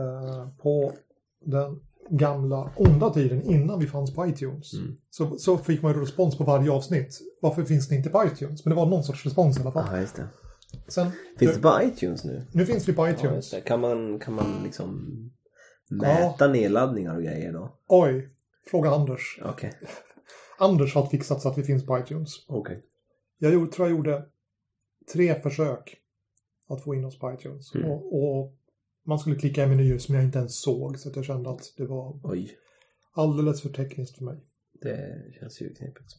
eh, på den gamla onda tiden innan vi fanns på iTunes. Mm. Så, så fick man ju respons på varje avsnitt. Varför finns det inte på iTunes? Men det var någon sorts respons i alla fall. Ja, just det. Sen, Finns det på iTunes nu? Nu finns vi på Ja, iTunes. det. Kan man, kan man liksom mäta nedladdningar och grejer då? Oj, fråga Anders. Okej. Anders har fixat så att vi finns på iTunes. Okej. Jag gjorde, tror jag gjorde tre försök att få in oss på iTunes. Mm. Och, och man skulle klicka i menyer som jag inte ens såg. Så att jag kände att det var Oj. alldeles för tekniskt för mig. Det känns ju knepigt.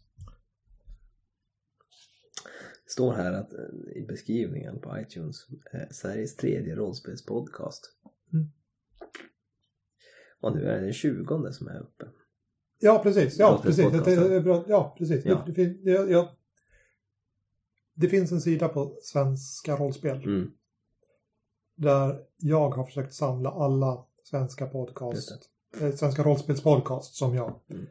Det står här att eh, i beskrivningen på iTunes eh, Sveriges tredje rollspelspodcast. Mm. Och nu är det den tjugonde som är uppe. Ja, precis. Ja, precis. Det, det, är bra. ja, precis. Ja. Det, det, ja. det finns en sida på Svenska rollspel Mm. Där jag har försökt samla alla svenska podcast, eh, svenska rollspelspodcast som jag Mm.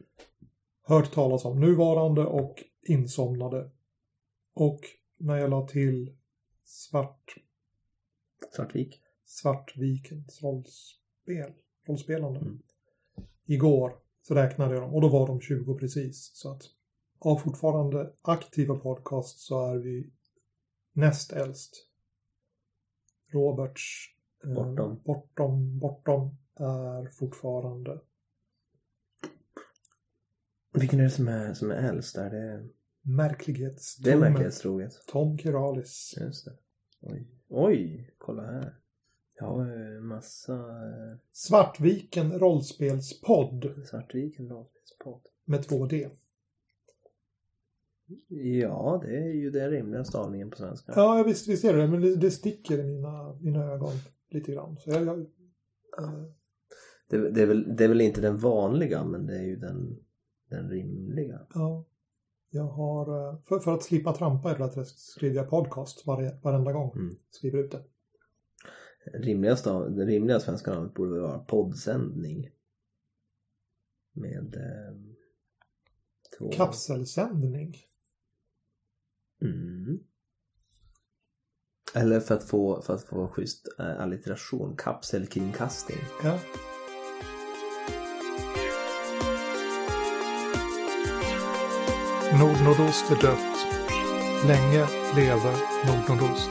hört talas om. Nuvarande och insomnade. Och när jag la till Svart, Svartvik. Svartvikens rollspel, rollspelande. Mm. Igår så räknade jag dem och då var de 20 precis. Så att av fortfarande aktiva podcast så är vi näst äldst. Roberts eh, Bortom. bortom, bortom är fortfarande Vilken är det som är, som är äldst? Är det, märklighetsdomen. det är märklighetstroget. Tom Kiralis. Just det. Oj. Oj, kolla här. Jag har massa eh, Svartviken rollspelspodd Svartviken rollspelspodd. med 2D. Ja, det är ju den rimliga stavningen på svenska. Ja, visst, visst är det men det, det sticker i mina, mina ögon lite grann. Så jag, jag, Det, det, är väl, det är väl inte den vanliga, men det är ju den, den rimliga. ja, jag har, eh, för, för att slippa trampa i det där skriver jag podcast varje, varenda gång. Mm. Skriver ut det. Rimliga stav, det rimliga svenska namnet borde vara poddsändning. Med eh, två... Kapselsändning. Mm. Eller för att få, för att få schysst eh, allitteration, kapselkringkasting. Ja. Nordnordost är dött. Länge leve Nordnordost.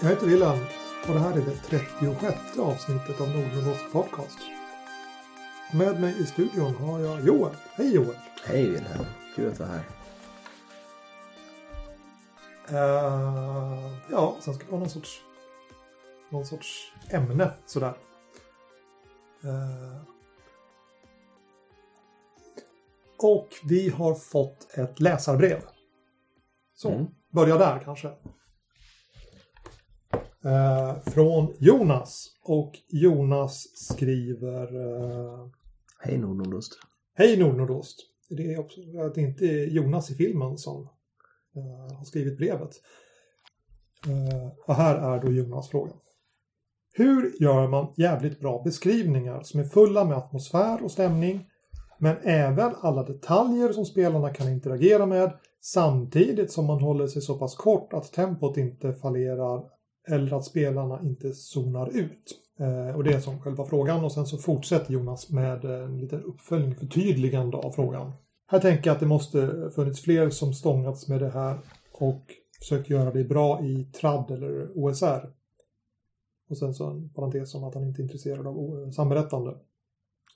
Jag heter Wilhelm och det här är det 36 avsnittet av Nordnordost podcast. Med mig i studion har jag Joel. Hej Joel! Hej Wilhelm, kul att vara här. Eh, ja, sen ska det vara någon sorts, någon sorts ämne sådär. Eh, och vi har fått ett läsarbrev. Så, Mm. börja där kanske. Eh, från Jonas. Och Jonas skriver eh, Hej Nordnordost. Hej Nordnordost. Det är också det inte Jonas i filmen som uh, har skrivit brevet. Uh, och här är då Jonas fråga. Hur gör man jävligt bra beskrivningar som är fulla med atmosfär och stämning men även alla detaljer som spelarna kan interagera med samtidigt som man håller sig så pass kort att tempot inte fallerar eller att spelarna inte zonar ut. Eh, och det är som själva frågan och sen så fortsätter Jonas med eh, en liten uppföljning, förtydligande av frågan. Här tänker jag att det måste funnits fler som stångats med det här och försökt göra det bra i TRAD eller OSR. Och sen så en parentes om att han inte är intresserad av samberättande.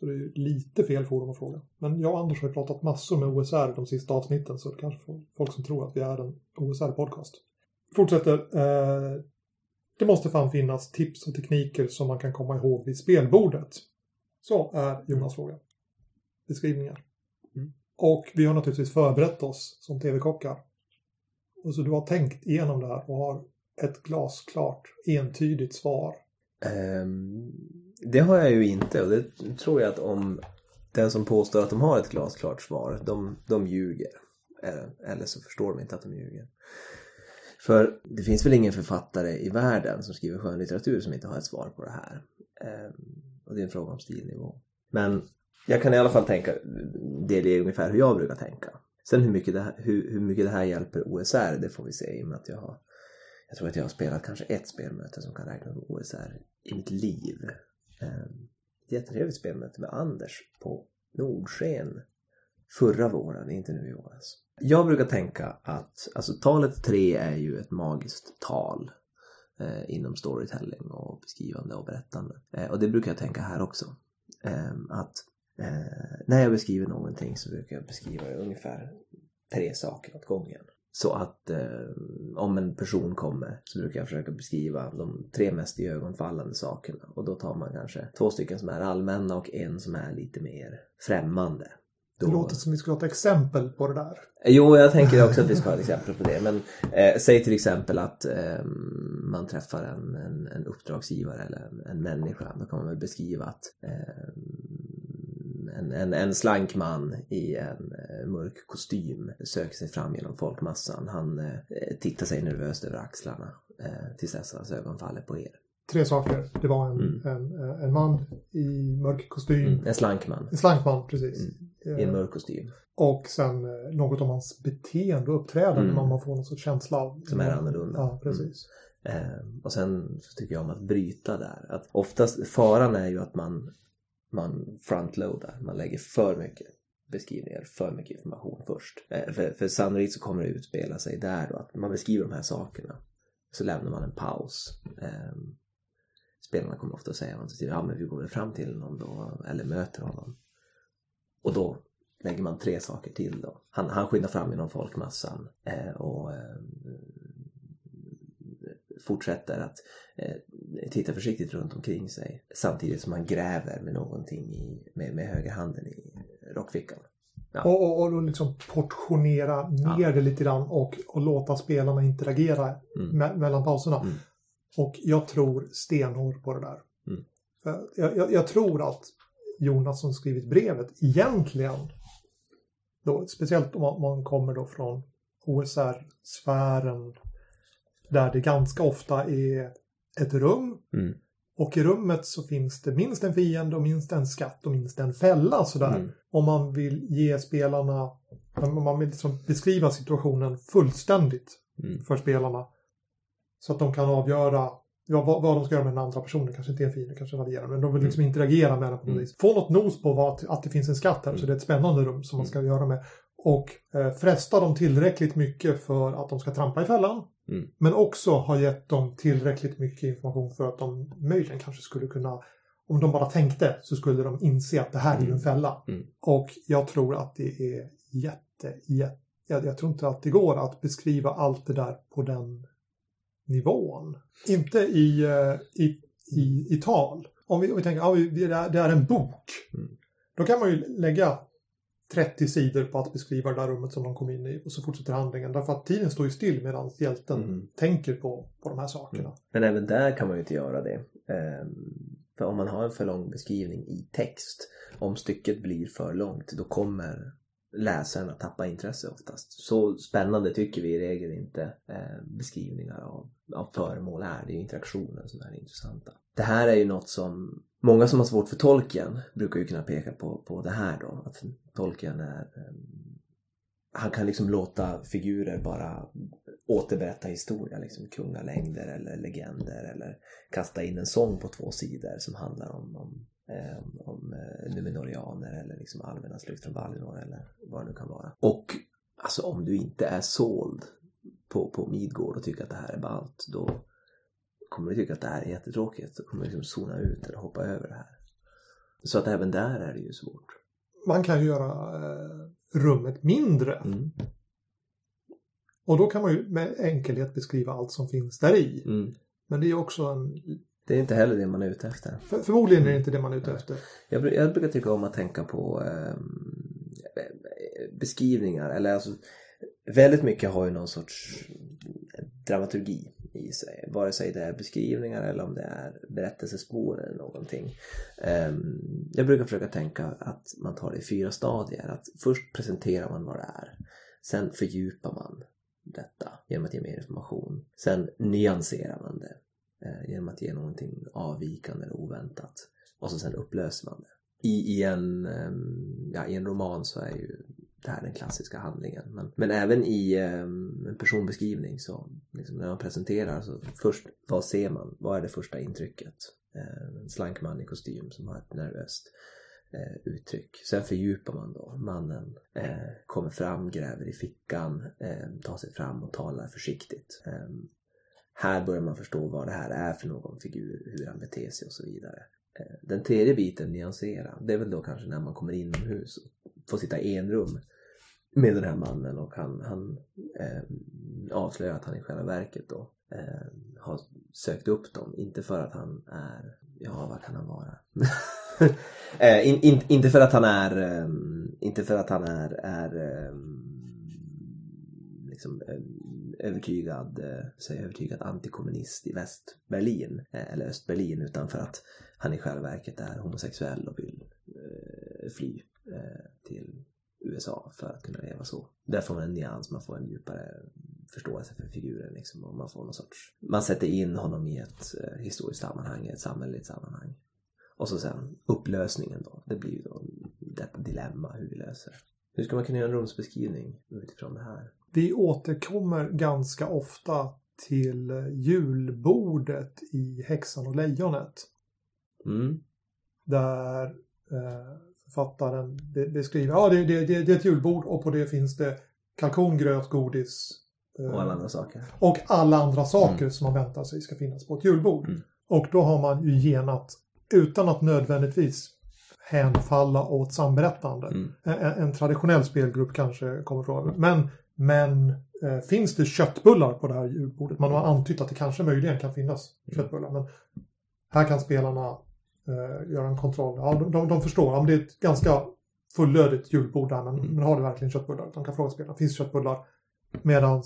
Så det är ju lite fel forum att fråga. Men jag och Anders har ju pratat massor med OSR de sista avsnitten så det kanske får folk som tror att vi är en OSR-podcast. Fortsätter. Eh, det måste fan finnas tips och tekniker som man kan komma ihåg vid spelbordet. Så är Jonas fråga. Beskrivningar. Mm. Och vi har naturligtvis förberett oss som tv-kockar. Och så du har tänkt igenom det här och har ett glasklart, entydigt svar. Ehm, det har jag ju inte och det tror jag att om den som påstår att de har ett glasklart svar, de, de ljuger. Eller, eller så förstår de inte att de ljuger. För det finns väl ingen författare i världen som skriver skönlitteratur som inte har ett svar på det här. Ehm, och det är en fråga om stilnivå. Men jag kan i alla fall tänka, det är ungefär hur jag brukar tänka. Sen hur mycket, det här, hur, hur mycket det här hjälper OSR, det får vi se i och med att jag har jag tror att jag har spelat kanske ett spelmöte som kan räknas som OSR i mitt liv. Ett jättetrevligt spelmöte med Anders på Nordsken förra våren, inte nu i våras. Alltså. Jag brukar tänka att alltså, talet 3 är ju ett magiskt tal eh, inom storytelling och beskrivande och berättande. Eh, och det brukar jag tänka här också. Eh, att eh, när jag beskriver någonting så brukar jag beskriva ungefär tre saker åt gången. Så att eh, om en person kommer så brukar jag försöka beskriva de tre mest iögonfallande sakerna. Och då tar man kanske två stycken som är allmänna och en som är lite mer främmande. Då... Det låter som vi skulle ha ett exempel på det där. Jo, jag tänker också att vi ska ha ett exempel på det. Men eh, säg till exempel att eh, man träffar en, en, en uppdragsgivare eller en, en, människa. Då kan man väl beskriva att eh, en, en, en slank man i en eh, mörk kostym söker sig fram genom folkmassan. Han eh, tittar sig nervöst över axlarna eh, tills dess hans ögon faller på er. Tre saker. Det var en, mm. en, en man i mörk kostym. Mm, en slank man. En slank man, precis. Mm. I en mörk kostym. Och sen något om hans beteende och uppträdande. Mm. Man får någon sorts känsla av. Som är annorlunda. Ja, precis. Mm. Eh, och sen så tycker jag om att bryta där. Att oftast, faran är ju att man man frontloadar, man lägger för mycket beskrivningar, för mycket information först. Eh, för, för sannolikt så kommer det utspela sig där då, att man beskriver de här sakerna. Så lämnar man en paus. Eh, spelarna kommer ofta att säga att ja men vi går väl fram till honom då, eller möter honom. Och då lägger man tre saker till då. Han, han skyndar fram genom folkmassan eh, och eh, fortsätter att eh, titta försiktigt runt omkring sig samtidigt som han gräver med någonting i, med, med höger handen i rockfickan. Ja. Och, och, och liksom portionera ner ja. det lite grann och, och låta spelarna interagera mm. me mellan pauserna. Mm. Och jag tror stenhårt på det där. Mm. Jag, jag, jag, tror att Jonas som skrivit brevet egentligen, då, speciellt om man, man kommer då från OSR-sfären där det ganska ofta är ett rum. Mm. Och i rummet så finns det minst en fiende och minst en skatt och minst en fälla sådär. Mm. Om man vill ge spelarna, om man vill liksom beskriva situationen fullständigt mm. för spelarna. Så att de kan avgöra ja, vad, vad de ska göra med den andra personen. Kanske inte är en fiende, kanske varierar. Men de vill liksom mm. interagera med den på något mm. vis. Få något nos på vad, att det finns en skatt här. Så det är ett spännande rum som man ska göra med. Och eh, fresta dem tillräckligt mycket för att de ska trampa i fällan. Mm. Men också ha gett dem tillräckligt mycket information för att de möjligen kanske skulle kunna om de bara tänkte så skulle de inse att det här är ju en mm. fälla. Mm. Och jag tror att det är jätte, jätte jag, jag, tror inte att det går att beskriva allt det där på den nivån. Inte i, eh, i, i, i tal. Om vi, om vi tänker att ja, det, är, en bok. Mm. Då kan man ju lägga 30 sidor på att beskriva det där rummet som de kom in i och så fortsätter handlingen. Därför att tiden står ju still medan hjälten mm. tänker på, på de här sakerna. Mm. Men även där kan man ju inte göra det. Um, för om man har en för lång beskrivning i text, om stycket blir för långt, då kommer läsaren att tappa intresse oftast. Så spännande tycker vi i regel inte eh, beskrivningar av, av föremål är. Det är interaktionen som är det intressanta. Det här är ju något som många som har svårt för tolken brukar ju kunna peka på, på det här då. Att tolken är eh, han kan liksom låta figurer bara återberätta historia, liksom kungalängder eller legender eller kasta in en sång på två sidor som handlar om, om eh, om eh, Numenorianer eller liksom alvernas flykt från Valinor eller vad det nu kan vara. Och alltså om du inte är såld på, på Midgård och tycker att det här är ballt då kommer du tycka att det här är jättetråkigt. Då kommer du liksom zona ut eller hoppa över det här. Så att även där är det ju svårt. Man kan ju göra eh, rummet mindre. Mm. Och då kan man ju med enkelhet beskriva allt som finns där i. Mm. Men det är också en det är inte heller det man är ute efter. För, förmodligen är det inte det man är ute efter. Jag, jag brukar tycka om att tänka på eh, beskrivningar. Eller alltså, väldigt mycket har ju någon sorts dramaturgi i sig. Vare sig det är beskrivningar eller om det är berättelsespår eller någonting. Um, jag brukar försöka tänka att man tar det i fyra stadier. Att först presenterar man vad det är. Sen fördjupar man detta genom att ge mer information. Sen nyanserar man det Eh, genom att ge någonting avvikande eller oväntat. Och så sen upplöser man det. I, i, en, eh, ja, I en roman så är ju det här den klassiska handlingen. Men, men även i eh, en personbeskrivning så liksom när man presenterar så först vad ser man? Vad är det första intrycket? Eh, en slank man i kostym som har ett nervöst eh, uttryck. Sen fördjupar man då. Mannen eh, kommer fram, gräver i fickan, eh, tar sig fram och talar försiktigt. Ehm, här börjar man förstå vad det här är för någon figur, hur han beter sig och så vidare. Eh, den tredje biten, nyansera, det är väl då kanske när man kommer inomhus och får sitta i en rum med den här mannen och han, han eh, avslöjar att han i själva verket då eh, har sökt upp dem. Inte för att han är, ja vad kan han vara? eh, in, in, inte för att han är, um, inte för att han är, är um, liksom, ehm, övertygad, eh, säg övertygad antikommunist i Västberlin eh, eller Östberlin utan för att han i själva verket är homosexuell och vill eh, fly eh, till USA för att kunna leva så. Där får man en nyans, man får en djupare förståelse för figuren liksom, och man får någon sorts... Man sätter in honom i ett historiskt sammanhang, ett samhälleligt sammanhang. Och så sen upplösningen då, det blir ju då detta dilemma hur vi löser. Hur ska man kunna göra en rumsbeskrivning utifrån det här? Vi återkommer ganska ofta till julbordet i Häxan och lejonet. Mm. Där eh, författaren beskriver, ja det, det, det, det är ett julbord och på det finns det kalkon, gröt, godis. Eh, och alla andra saker. Och alla andra saker mm. som man väntar sig ska finnas på ett julbord. Mm. Och då har man ju genat, utan att nödvändigtvis hänfalla åt samberättande. Mm. En, en, traditionell spelgrupp kanske kommer från. Men men eh, finns det köttbullar på det här julbordet? Man har antytt att det kanske möjligen kan finnas mm. köttbullar. Men här kan spelarna eh, göra en kontroll. Ja, de, de, de förstår. Ja, det är ett ganska fullödigt julbord där, men, mm. men har det verkligen köttbullar? De kan fråga spelarna, finns köttbullar? Medan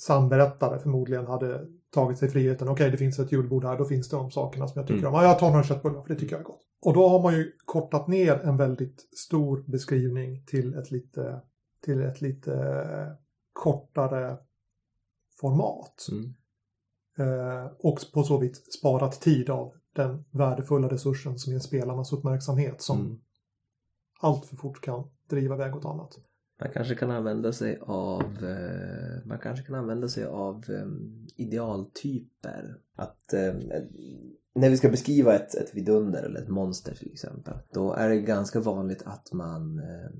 samberättare förmodligen hade tagit sig friheten. Okej, okay, det finns ett julbord här, då finns det de sakerna som jag tycker mm. om. Ja, jag tar några köttbullar, för det tycker jag är gott. Och då har man ju kortat ner en väldigt stor beskrivning till ett lite, till ett lite kortare format. Mm. Eh, och på så vis sparat tid av den värdefulla resursen som är spelarnas uppmärksamhet som mm. allt för fort kan driva iväg åt annat. Man kanske kan använda sig av eh, man kanske kan använda sig av um, idealtyper. Att eh, när vi ska beskriva ett, ett vidunder eller ett monster till exempel då är det ganska vanligt att man eh,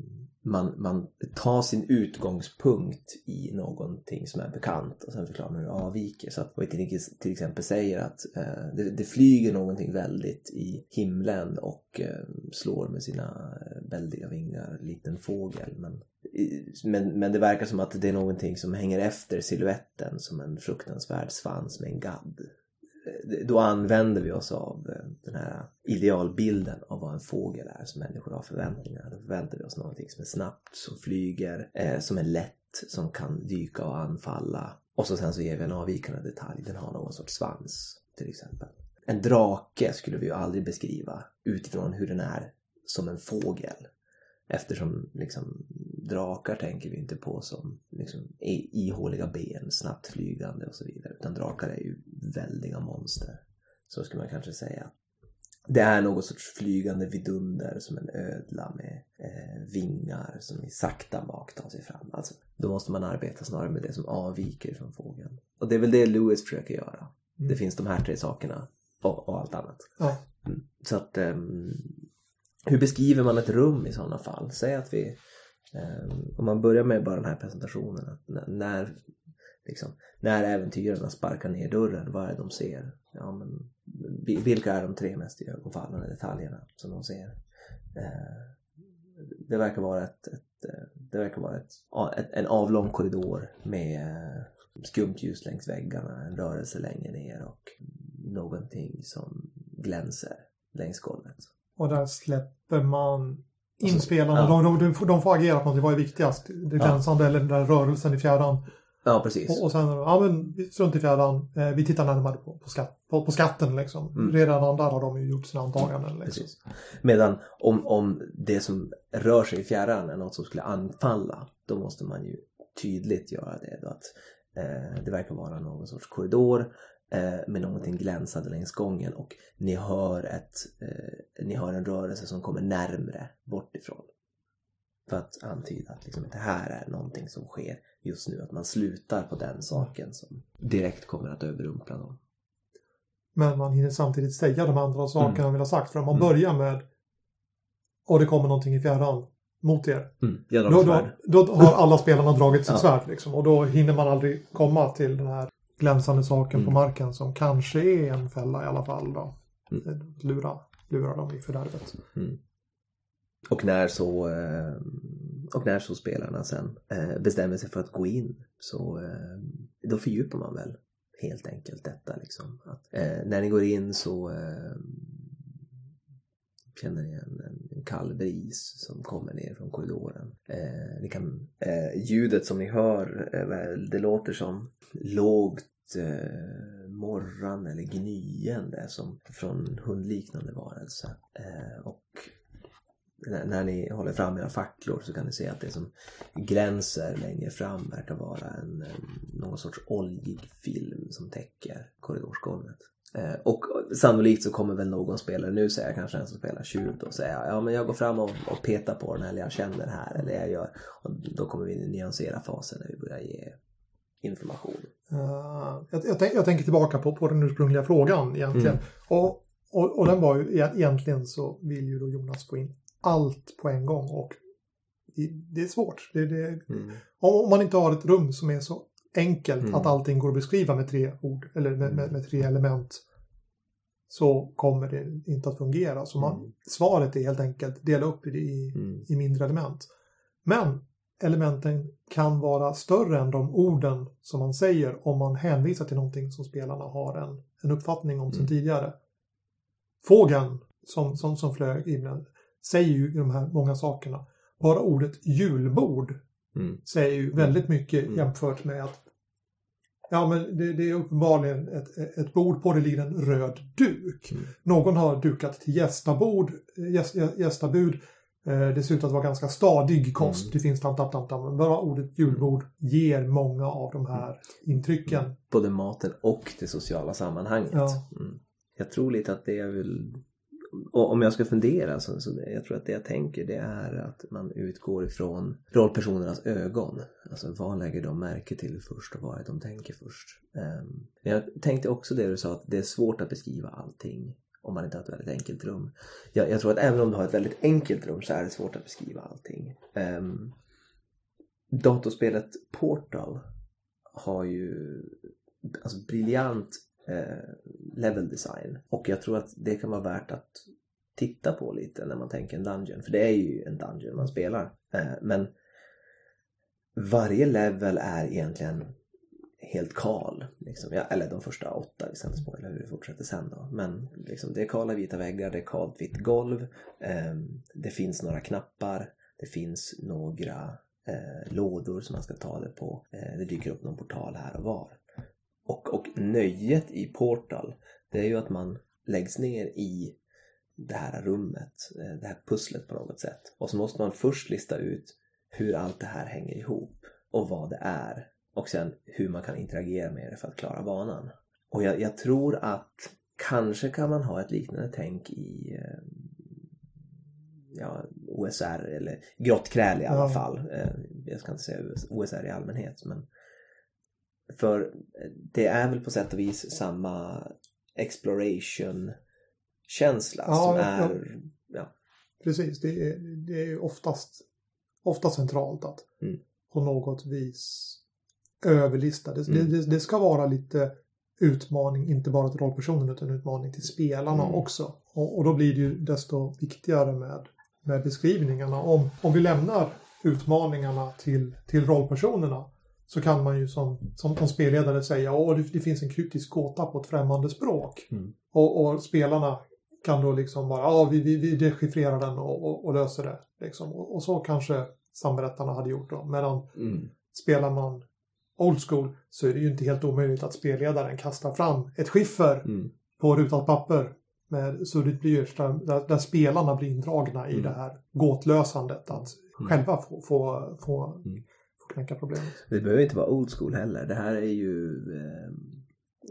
man, man tar sin utgångspunkt i någonting som är bekant och sen förklarar man hur det avviker. Så att man till exempel säger att eh, det, det, flyger någonting väldigt i himlen och eh, slår med sina eh, väldiga vingar, liten fågel. Men, men, men det verkar som att det är någonting som hänger efter siluetten som en fruktansvärd svans med en gadd eh, då använder vi oss av eh, den här idealbilden av vad en fågel är som människor har förväntningar. Då förväntar vi oss någonting som är snabbt, som flyger, eh, som är lätt, som kan dyka och anfalla. Och så sen så ger vi en avvikande detalj, den har någon sorts svans till exempel. En drake skulle vi ju aldrig beskriva utifrån hur den är som en fågel. Eftersom liksom, drakar tänker vi inte på som liksom, ihåliga ben, snabbt flygande och så vidare. Utan drakar är ju väldiga monster. Så skulle man kanske säga. Det är något sorts flygande vidunder som en ödla med eh, vingar som i sakta mak tar sig fram. Alltså, då måste man arbeta snarare med det som avviker från fågeln. Och det är väl det Lewis försöker göra. Mm. Det finns de här tre sakerna och, och allt annat. Ja. Mm. Så att um, hur beskriver man ett rum i sådana fall? Säg att vi, eh, om man börjar med bara den här presentationen, att när, liksom, när äventyrarna sparkar ner dörren, vad är det de ser? Ja, men, vilka är de tre mest iögonfallande detaljerna som de ser? Eh, det verkar vara ett, ett eh, det verkar vara ett, ett, en avlång korridor med eh, skumt ljus längs väggarna, en rörelse längre ner och någonting som glänser längs golvet. Och där släpper man in spelarna. Ja. De, de, de, får agera på någonting. Vad är viktigast? Det glänsande ja. eller den där rörelsen i fjärran. Ja, precis. Och, och sen, ja men strunt i fjärran. Eh, vi tittar närmare på, på, skatt, på, på skatten liksom. Mm. Redan där har de ju gjort sina antaganden. Liksom. Precis. Medan om, om det som rör sig i fjärran är något som skulle anfalla. Då måste man ju tydligt göra det. Då att eh, det verkar vara någon sorts korridor med någonting glänsande längs gången och ni hör, ett, eh, ni hör en rörelse som kommer närmre bort ifrån. För att antyda att liksom, det här är någonting som sker just nu. Att man slutar på den saken som direkt kommer att överrumpla dem. Men man hinner samtidigt säga de andra sakerna Mm. man vill ha sagt. För om man Mm. börjar med och det kommer någonting i fjärran mot er. Mm. Då, då, då har alla spelarna dragit sitt Ja. svärd liksom. Och då hinner man aldrig komma till den här glänsande saken på Mm. marken som kanske är en fälla i alla fall. Då. Mm. Lura, lura dem i fördärvet. Mm. Och när så eh, och när så spelarna sen eh, bestämmer sig för att gå in så eh, då fördjupar man väl helt enkelt detta liksom. Att, när ni går in så känner ni en, en, kall bris som kommer ner från korridoren. Eh, ni kan, eh, ljudet som ni hör, eh, väl, det låter som lågt eh, morran eller gnyende som från hundliknande varelse. Eh, och när, när ni håller fram era facklor så kan ni se att det som glänser längre fram verkar vara en, en någon sorts oljig film som täcker korridorsgolvet. Eh, och sannolikt så kommer väl någon spelare, nu säger jag kanske en som spelar tjuv då, säga ja men jag går fram och, och petar på den eller jag känner här eller jag gör. Och då kommer vi nyansera fasen när vi börjar ge information. Uh, jag, jag, tänk, jag tänker tillbaka på, på den ursprungliga frågan egentligen. Mm. Och, och, och den var ju, egentligen så vill ju då Jonas få in allt på en gång. Och det, det är svårt. Det, det, Mm. om, om man inte har ett rum som är så enkelt Mm. att allting går att beskriva med tre ord eller med, med, med tre element så kommer det inte att fungera. Så man, Mm. svaret är helt enkelt dela upp det i, Mm. i mindre element. Men elementen kan vara större än de orden som man säger om man hänvisar till någonting som spelarna har en, en uppfattning om sedan Mm. tidigare. Fågeln som, som, som flög innan säger ju de här många sakerna. Bara ordet julbord Mm. säger ju väldigt mycket Mm. jämfört med att Ja men det, det är uppenbarligen ett, ett bord på det ligger en röd duk. Mm. Någon har dukat till gästabord, gäst, gästabud. Eh, det ser ut att vara ganska stadig kost. Mm. Det finns tam, tam, tam, tam. Men bara ordet julbord ger många av de här intrycken. Både maten och det sociala sammanhanget. Ja. Mm. Jag tror lite att det jag vill och om jag ska fundera så, så jag tror att det jag tänker det är att man utgår ifrån rollpersonernas ögon. Alltså vad lägger de märke till först och vad är det de tänker först. Um, men jag tänkte också det du sa att det är svårt att beskriva allting om man inte har ett väldigt enkelt rum. Jag, jag tror att även om du har ett väldigt enkelt rum så är det svårt att beskriva allting. Ehm, um, datorspelet Portal har ju alltså briljant Eh, level design. Och jag tror att det kan vara värt att titta på lite när man tänker en dungeon. För det är ju en dungeon man spelar. Eh, men varje level är egentligen helt kal. Liksom. Ja, eller de första åtta, vi ska inte spoila hur det fortsätter sen då. Men liksom, det är kala vita väggar, det är kalt vitt golv. Ehm, det finns några knappar. Det finns några eh, lådor som man ska ta det på. Det dyker upp någon portal här och var. Och, och nöjet i Portal det är ju att man läggs ner i det här rummet, eh, det här pusslet på något sätt. Och så måste man först lista ut hur allt det här hänger ihop och vad det är. Och sen hur man kan interagera med det för att klara banan. Och jag, jag tror att kanske kan man ha ett liknande tänk i eh, ja, OSR eller grottkräl i alla Ja. fall. Eh, Jag ska inte säga OSR i allmänhet men för det är väl på sätt och vis samma exploration känsla Ja, som ja. är ja. Precis, det är, det är oftast, ofta centralt att Mm. på något vis överlista. Det, Mm. det, det ska vara lite utmaning, inte bara till rollpersonen utan utmaning till spelarna Mm. också. Och, och då blir det ju desto viktigare med, med beskrivningarna. Om, om vi lämnar utmaningarna till, till rollpersonerna så kan man ju som, som, som spelledare säga att det, det finns en kryptisk gåta på ett främmande språk. Mm. Och, och spelarna kan då liksom bara, ja vi, vi, vi dechiffrerar den och, och, och löser det. Liksom. Och, så kanske samberättarna hade gjort då. Medan Mm. spelar man old school så är det ju inte helt omöjligt att spelledaren kastar fram ett skiffer Mm. på rutat papper med suddigt blyerts där, där, spelarna blir indragna i Mm. det här gåtlösandet. Att Mm. själva få, få, få, Mm. få knäcka problemet. Det behöver inte vara old school heller. Det här är ju eh,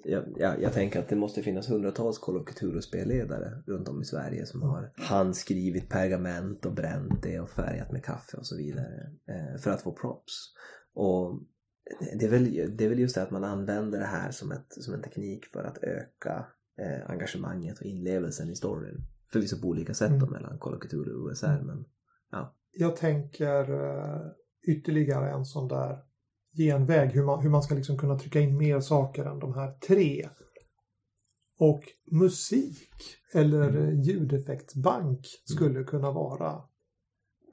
jag, jag, jag tänker att det måste finnas hundratals Call of Cthulhu-spelledare runt om i Sverige som har handskrivit pergament och bränt det och färgat med kaffe och så vidare eh, för att få props. Och det är, väl, det är väl just det att man använder det här som, ett, som en teknik för att öka eh, engagemanget och inlevelsen i storyn. Förvisso på olika sätt Mm. mellan Call of Cthulhu och OSR men ja. Jag tänker eh, ytterligare en sån där genväg hur man, hur man ska liksom kunna trycka in mer saker än de här tre. Och musik eller Mm. ljudeffektsbank skulle kunna vara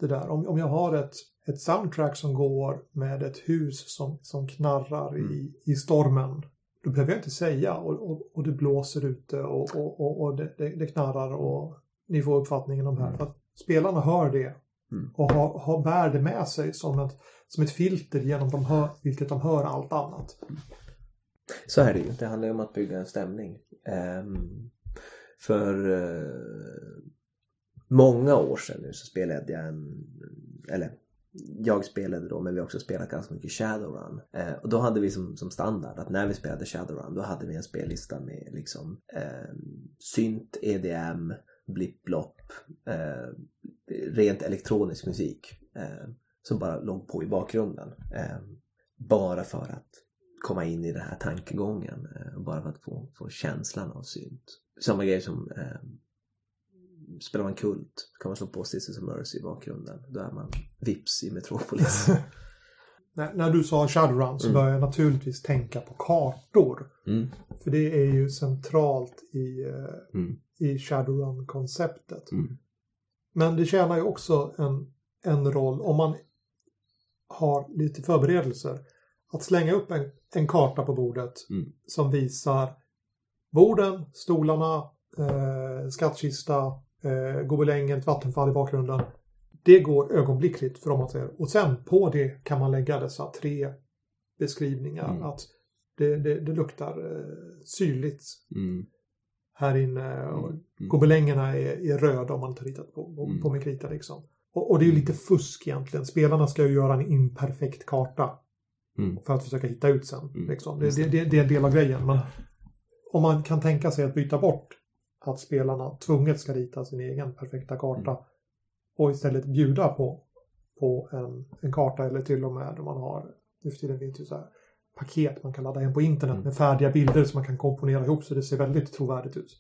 det där. Om, om jag har ett, ett soundtrack som går med ett hus som, som knarrar i, i stormen. Då behöver jag inte säga och, och, och det blåser ute och, och, och, och det, det, det knarrar och ni får uppfattningen om det här. Mm. För att spelarna hör det Mm. och har, har, bär det med sig som ett, som ett filter genom de hör, vilket de hör allt annat. Så är det ju. Det handlar ju om att bygga en stämning. Ehm, för eh, många år sedan nu så spelade jag en, eller jag spelade då men vi har också spelat ganska mycket Shadowrun. Eh, och då hade vi som, som standard att när vi spelade Shadowrun då hade vi en spellista med liksom eh, synt, EDM, blipplopp, eh, rent elektronisk musik eh, som bara låg på i bakgrunden. Eh, bara för att komma in i den här tankegången. Eh, bara för att få, få känslan av synt. Samma grej som eh, spelar man kult kan man slå på Sisters of Mercy i bakgrunden. Då är man vips i Metropolis. När, när du sa Shadowrun så Mm. började jag naturligtvis tänka på kartor. Mm. För det är ju centralt i, eh, Mm. i Shadowrun-konceptet. Mm. Men det tjänar ju också en, en roll om man har lite förberedelser. Att slänga upp en, en karta på bordet Mm. som visar borden, stolarna, eh, skattkista, eh, gobelängen, ett vattenfall i bakgrunden. Det går ögonblickligt för om man säger. Och sen på det kan man lägga dessa tre beskrivningar. Mm. Att det, det, det luktar eh, syrligt Mm. här inne. Och Mm. Gobelängerna är, är röda om man inte har ritat på, på, Mm. på med krita liksom. Och, och det är ju lite fusk egentligen. Spelarna ska ju göra en imperfekt karta Mm. för att försöka hitta ut sen. Mm. Liksom. Det, det, det. är en del av grejen. Men om man kan tänka sig att byta bort att spelarna tvunget ska rita sin egen perfekta karta Mm. Och istället bjuda på, på en, en karta eller till och med om man har, nu för tiden finns det ju så här paket man kan ladda hem på internet Mm. med färdiga bilder som man kan komponera ihop så det ser väldigt trovärdigt ut.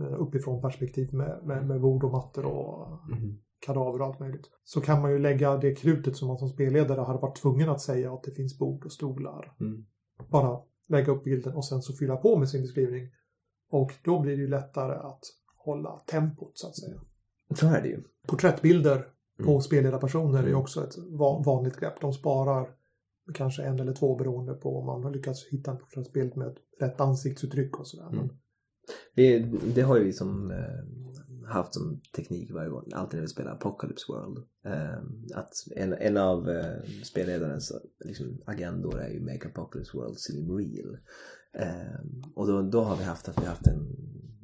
Eh, Uppifrån perspektiv med, med, med bord och mattor och Mm. kadaver och allt möjligt. Så kan man ju lägga det krutet som man som spelledare hade varit tvungen att säga att det finns bord och stolar. Mm. Bara lägga upp bilden och sen så fylla på med sin beskrivning. Och då blir det ju lättare att hålla tempot så att säga. Så är det ju. Porträttbilder på Mm. spelledarpersoner är också ett va- vanligt grepp. De sparar kanske en eller två beroende på om man har lyckats hitta en porträttbild med rätt ansiktsuttryck och sådär. Mm. Det, det har ju vi som eh, haft som teknik varje gång, alltid när vi spelar Apocalypse World. Eh, att en, en av eh, spelledarens liksom, agendor är ju Make Apocalypse World Seem Real. Eh, och då, då har vi haft att vi haft en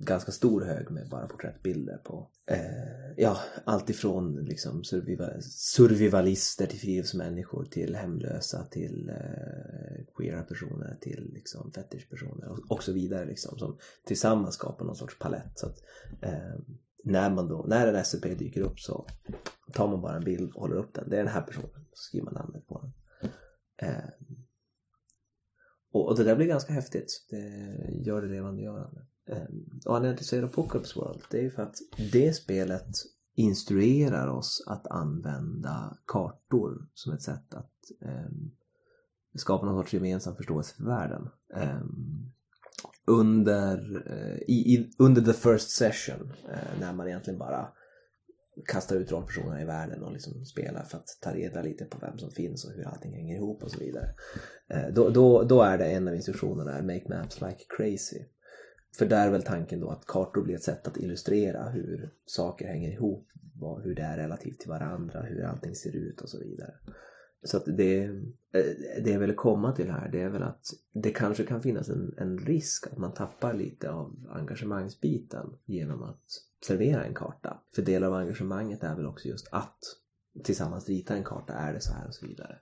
ganska stor hög med bara porträttbilder på eh, ja, allt ifrån liksom survival, survivalister till friluftsmänniskor till hemlösa till eh, queera personer till liksom fetischpersoner och, och så vidare liksom som tillsammans skapar någon sorts palett så att eh, när man då, när en SCP dyker upp så tar man bara en bild och håller upp den. Det är den här personen. Så skriver man namnet på den. Eh, och, och det där blir ganska häftigt. Det gör det levandegörande. Eh, och anledningen till att jag säger Apocalypse World det är ju för att det spelet instruerar oss att använda kartor som ett sätt att ehm, skapa någon sorts gemensam förståelse för världen. Um, under, uh, i, i, under the first session uh, när man egentligen bara kasta ut rollpersonerna i världen och liksom spela för att ta reda lite på vem som finns och hur allting hänger ihop och så vidare. Eh, då, då, då är det en av instruktionerna är Make Maps Like Crazy. För där är väl tanken då att kartor blir ett sätt att illustrera hur saker hänger ihop, vad, hur det är relativt till varandra, hur allting ser ut och så vidare. Så att det, eh, det jag vill komma till här det är väl att det kanske kan finnas en, en risk att man tappar lite av engagemangsbiten genom att servera en karta. För del av engagemanget är väl också just att tillsammans rita en karta, är det så här och så vidare.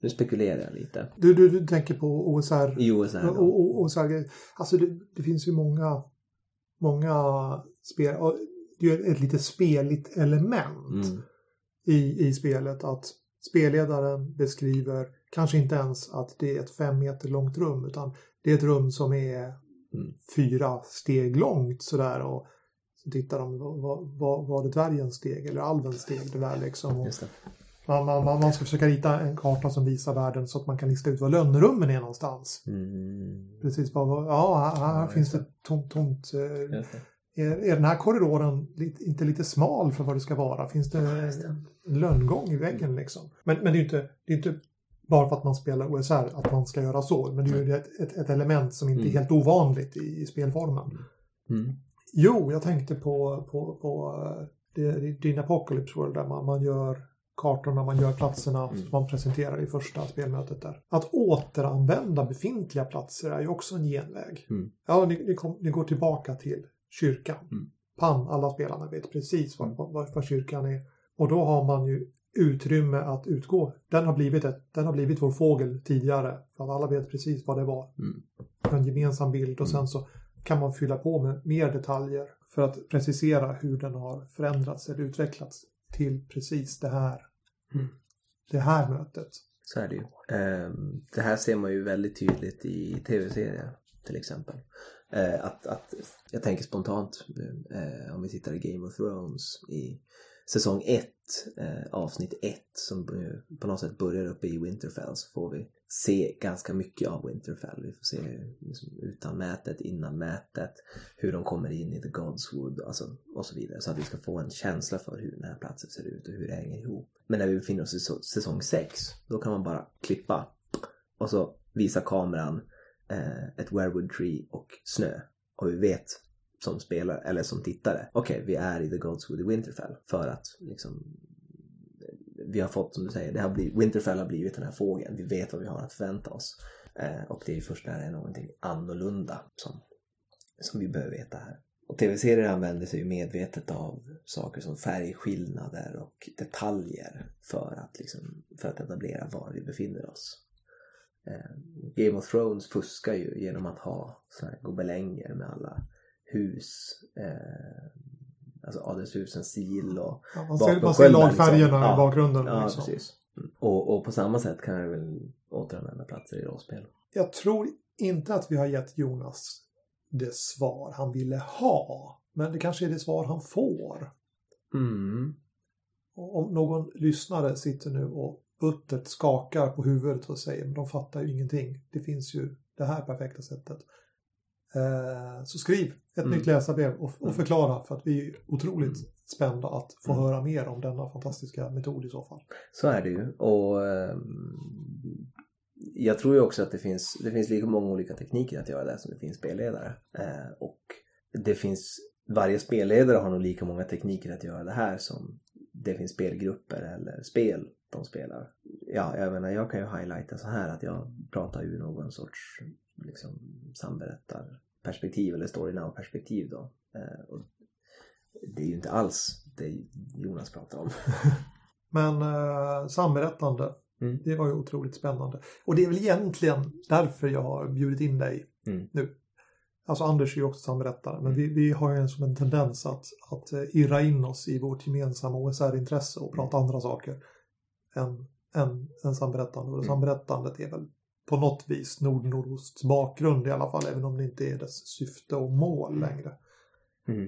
Nu spekulerar jag lite. Du, du, du tänker på OSR? I OSR och, OSR alltså det, det finns ju många, många spel. Det är ett lite speligt element Mm. i, i spelet att spelledaren beskriver kanske inte ens att det är ett fem meter långt rum utan det är ett rum som är Mm. fyra steg långt sådär och så tittar de, vad, vad, var det dvärgens steg eller alvens steg det där liksom. Och man, man, man ska försöka rita en karta som visar världen så att man kan lista ut var lönnrummen är någonstans. Mm. Precis, vad, ja här, här finns det tomt, tomt. eh. Är, är den här korridoren lite, inte lite smal för vad det ska vara? Finns det en lönngång i väggen liksom? Men, men det är inte, det är inte bara för att man spelar OSR att man ska göra så. Men det är ju ett, ett, ett element som inte är Mm. helt ovanligt i, i spelformen. Mm. Jo, jag tänkte på, på, på eh, det- din Apocalypse World där man, man gör kartorna, man gör platserna Mm. som man presenterar i första spelmötet där. Att återanvända befintliga platser är ju också en genväg. Mm. Ja, ni, ni, kom, ni går tillbaka till kyrkan. Mm. Pam, alla spelarna vet precis vad, vad, vad kyrkan är. Och då har man ju utrymme att utgå. Den har blivit, ett, den har blivit vår fågel tidigare. För att alla vet precis vad det var. Mm. En gemensam bild och Mm. sen så kan man fylla på med mer detaljer för att precisera hur den har förändrats eller utvecklats till precis det här, Mm. det här mötet. Så är det ju. Ehm, det här ser man ju väldigt tydligt i tv-serier till exempel. Eh, att, att, jag tänker spontant eh, om vi tittar i Game of Thrones i säsong 1, eh, avsnitt 1 som på något sätt börjar uppe i Winterfell så får vi se ganska mycket av Winterfell. Vi får se liksom, utan mätet, innan mätet, hur de kommer in i The Godswood alltså, och så vidare. Så att vi ska få en känsla för hur den här platsen ser ut och hur det hänger ihop. Men när vi befinner oss i säsong 6, då kan man bara klippa och så visar kameran eh, Eh, ett werewood tree och snö. Och vi vet som spelare, eller som tittare, okej vi är i The Godswood i Winterfell. För att liksom vi har fått, som du säger, det har blivit, Winterfell har blivit den här fågeln. Vi vet vad vi har att förvänta oss. Eh, och det är ju först när det är någonting annorlunda som, som vi behöver veta här. Och tv-serier använder sig ju medvetet av saker som färgskillnader och detaljer för att, liksom, för att etablera var vi befinner oss. Eh, Game of Thrones fuskar ju genom att ha så här gobelänger med alla hus, eh, alltså adelshusens sil och Ja, man, ser, man ser lagfärgerna liksom. i bakgrunden. Ja, liksom. precis. Och, och på samma sätt kan jag väl återanvända platser i rollspel. Jag tror inte att vi har gett Jonas det svar han ville ha. Men det kanske är det svar han får. Mm. Om någon lyssnare sitter nu och buttert skakar på huvudet och säger men de fattar ju ingenting. Det finns ju det här perfekta sättet. Eh, så skriv ett Mm. nytt läsarbrev och, och Mm. förklara för att vi är otroligt Mm. spända att få Mm. höra mer om denna fantastiska metod i så fall. Så är det ju. Och ehm, jag tror ju också att det finns, det finns lika många olika tekniker att göra det som det finns spelledare. Eh, och det finns, varje spelledare har nog lika många tekniker att göra det här som det finns spelgrupper eller spel de spelar. Ja, jag menar, jag kan ju highlighta så här att jag pratar ur någon sorts liksom samberättarperspektiv eller story now-perspektiv då. Eh, och det är ju inte alls det Jonas pratar om. Men eh, samberättande, Mm. det var ju otroligt spännande. Och det är väl egentligen därför jag har bjudit in dig Mm. nu. Alltså Anders är ju också samberättare, men Mm. vi, vi har ju en, som en tendens att, att eh, irra in oss i vårt gemensamma OSR-intresse och prata andra saker än, än, än samberättande. Och Mm. samberättandet är väl på något vis Nord-Nordosts bakgrund i alla fall, även om det inte är dess syfte och mål längre. Mm.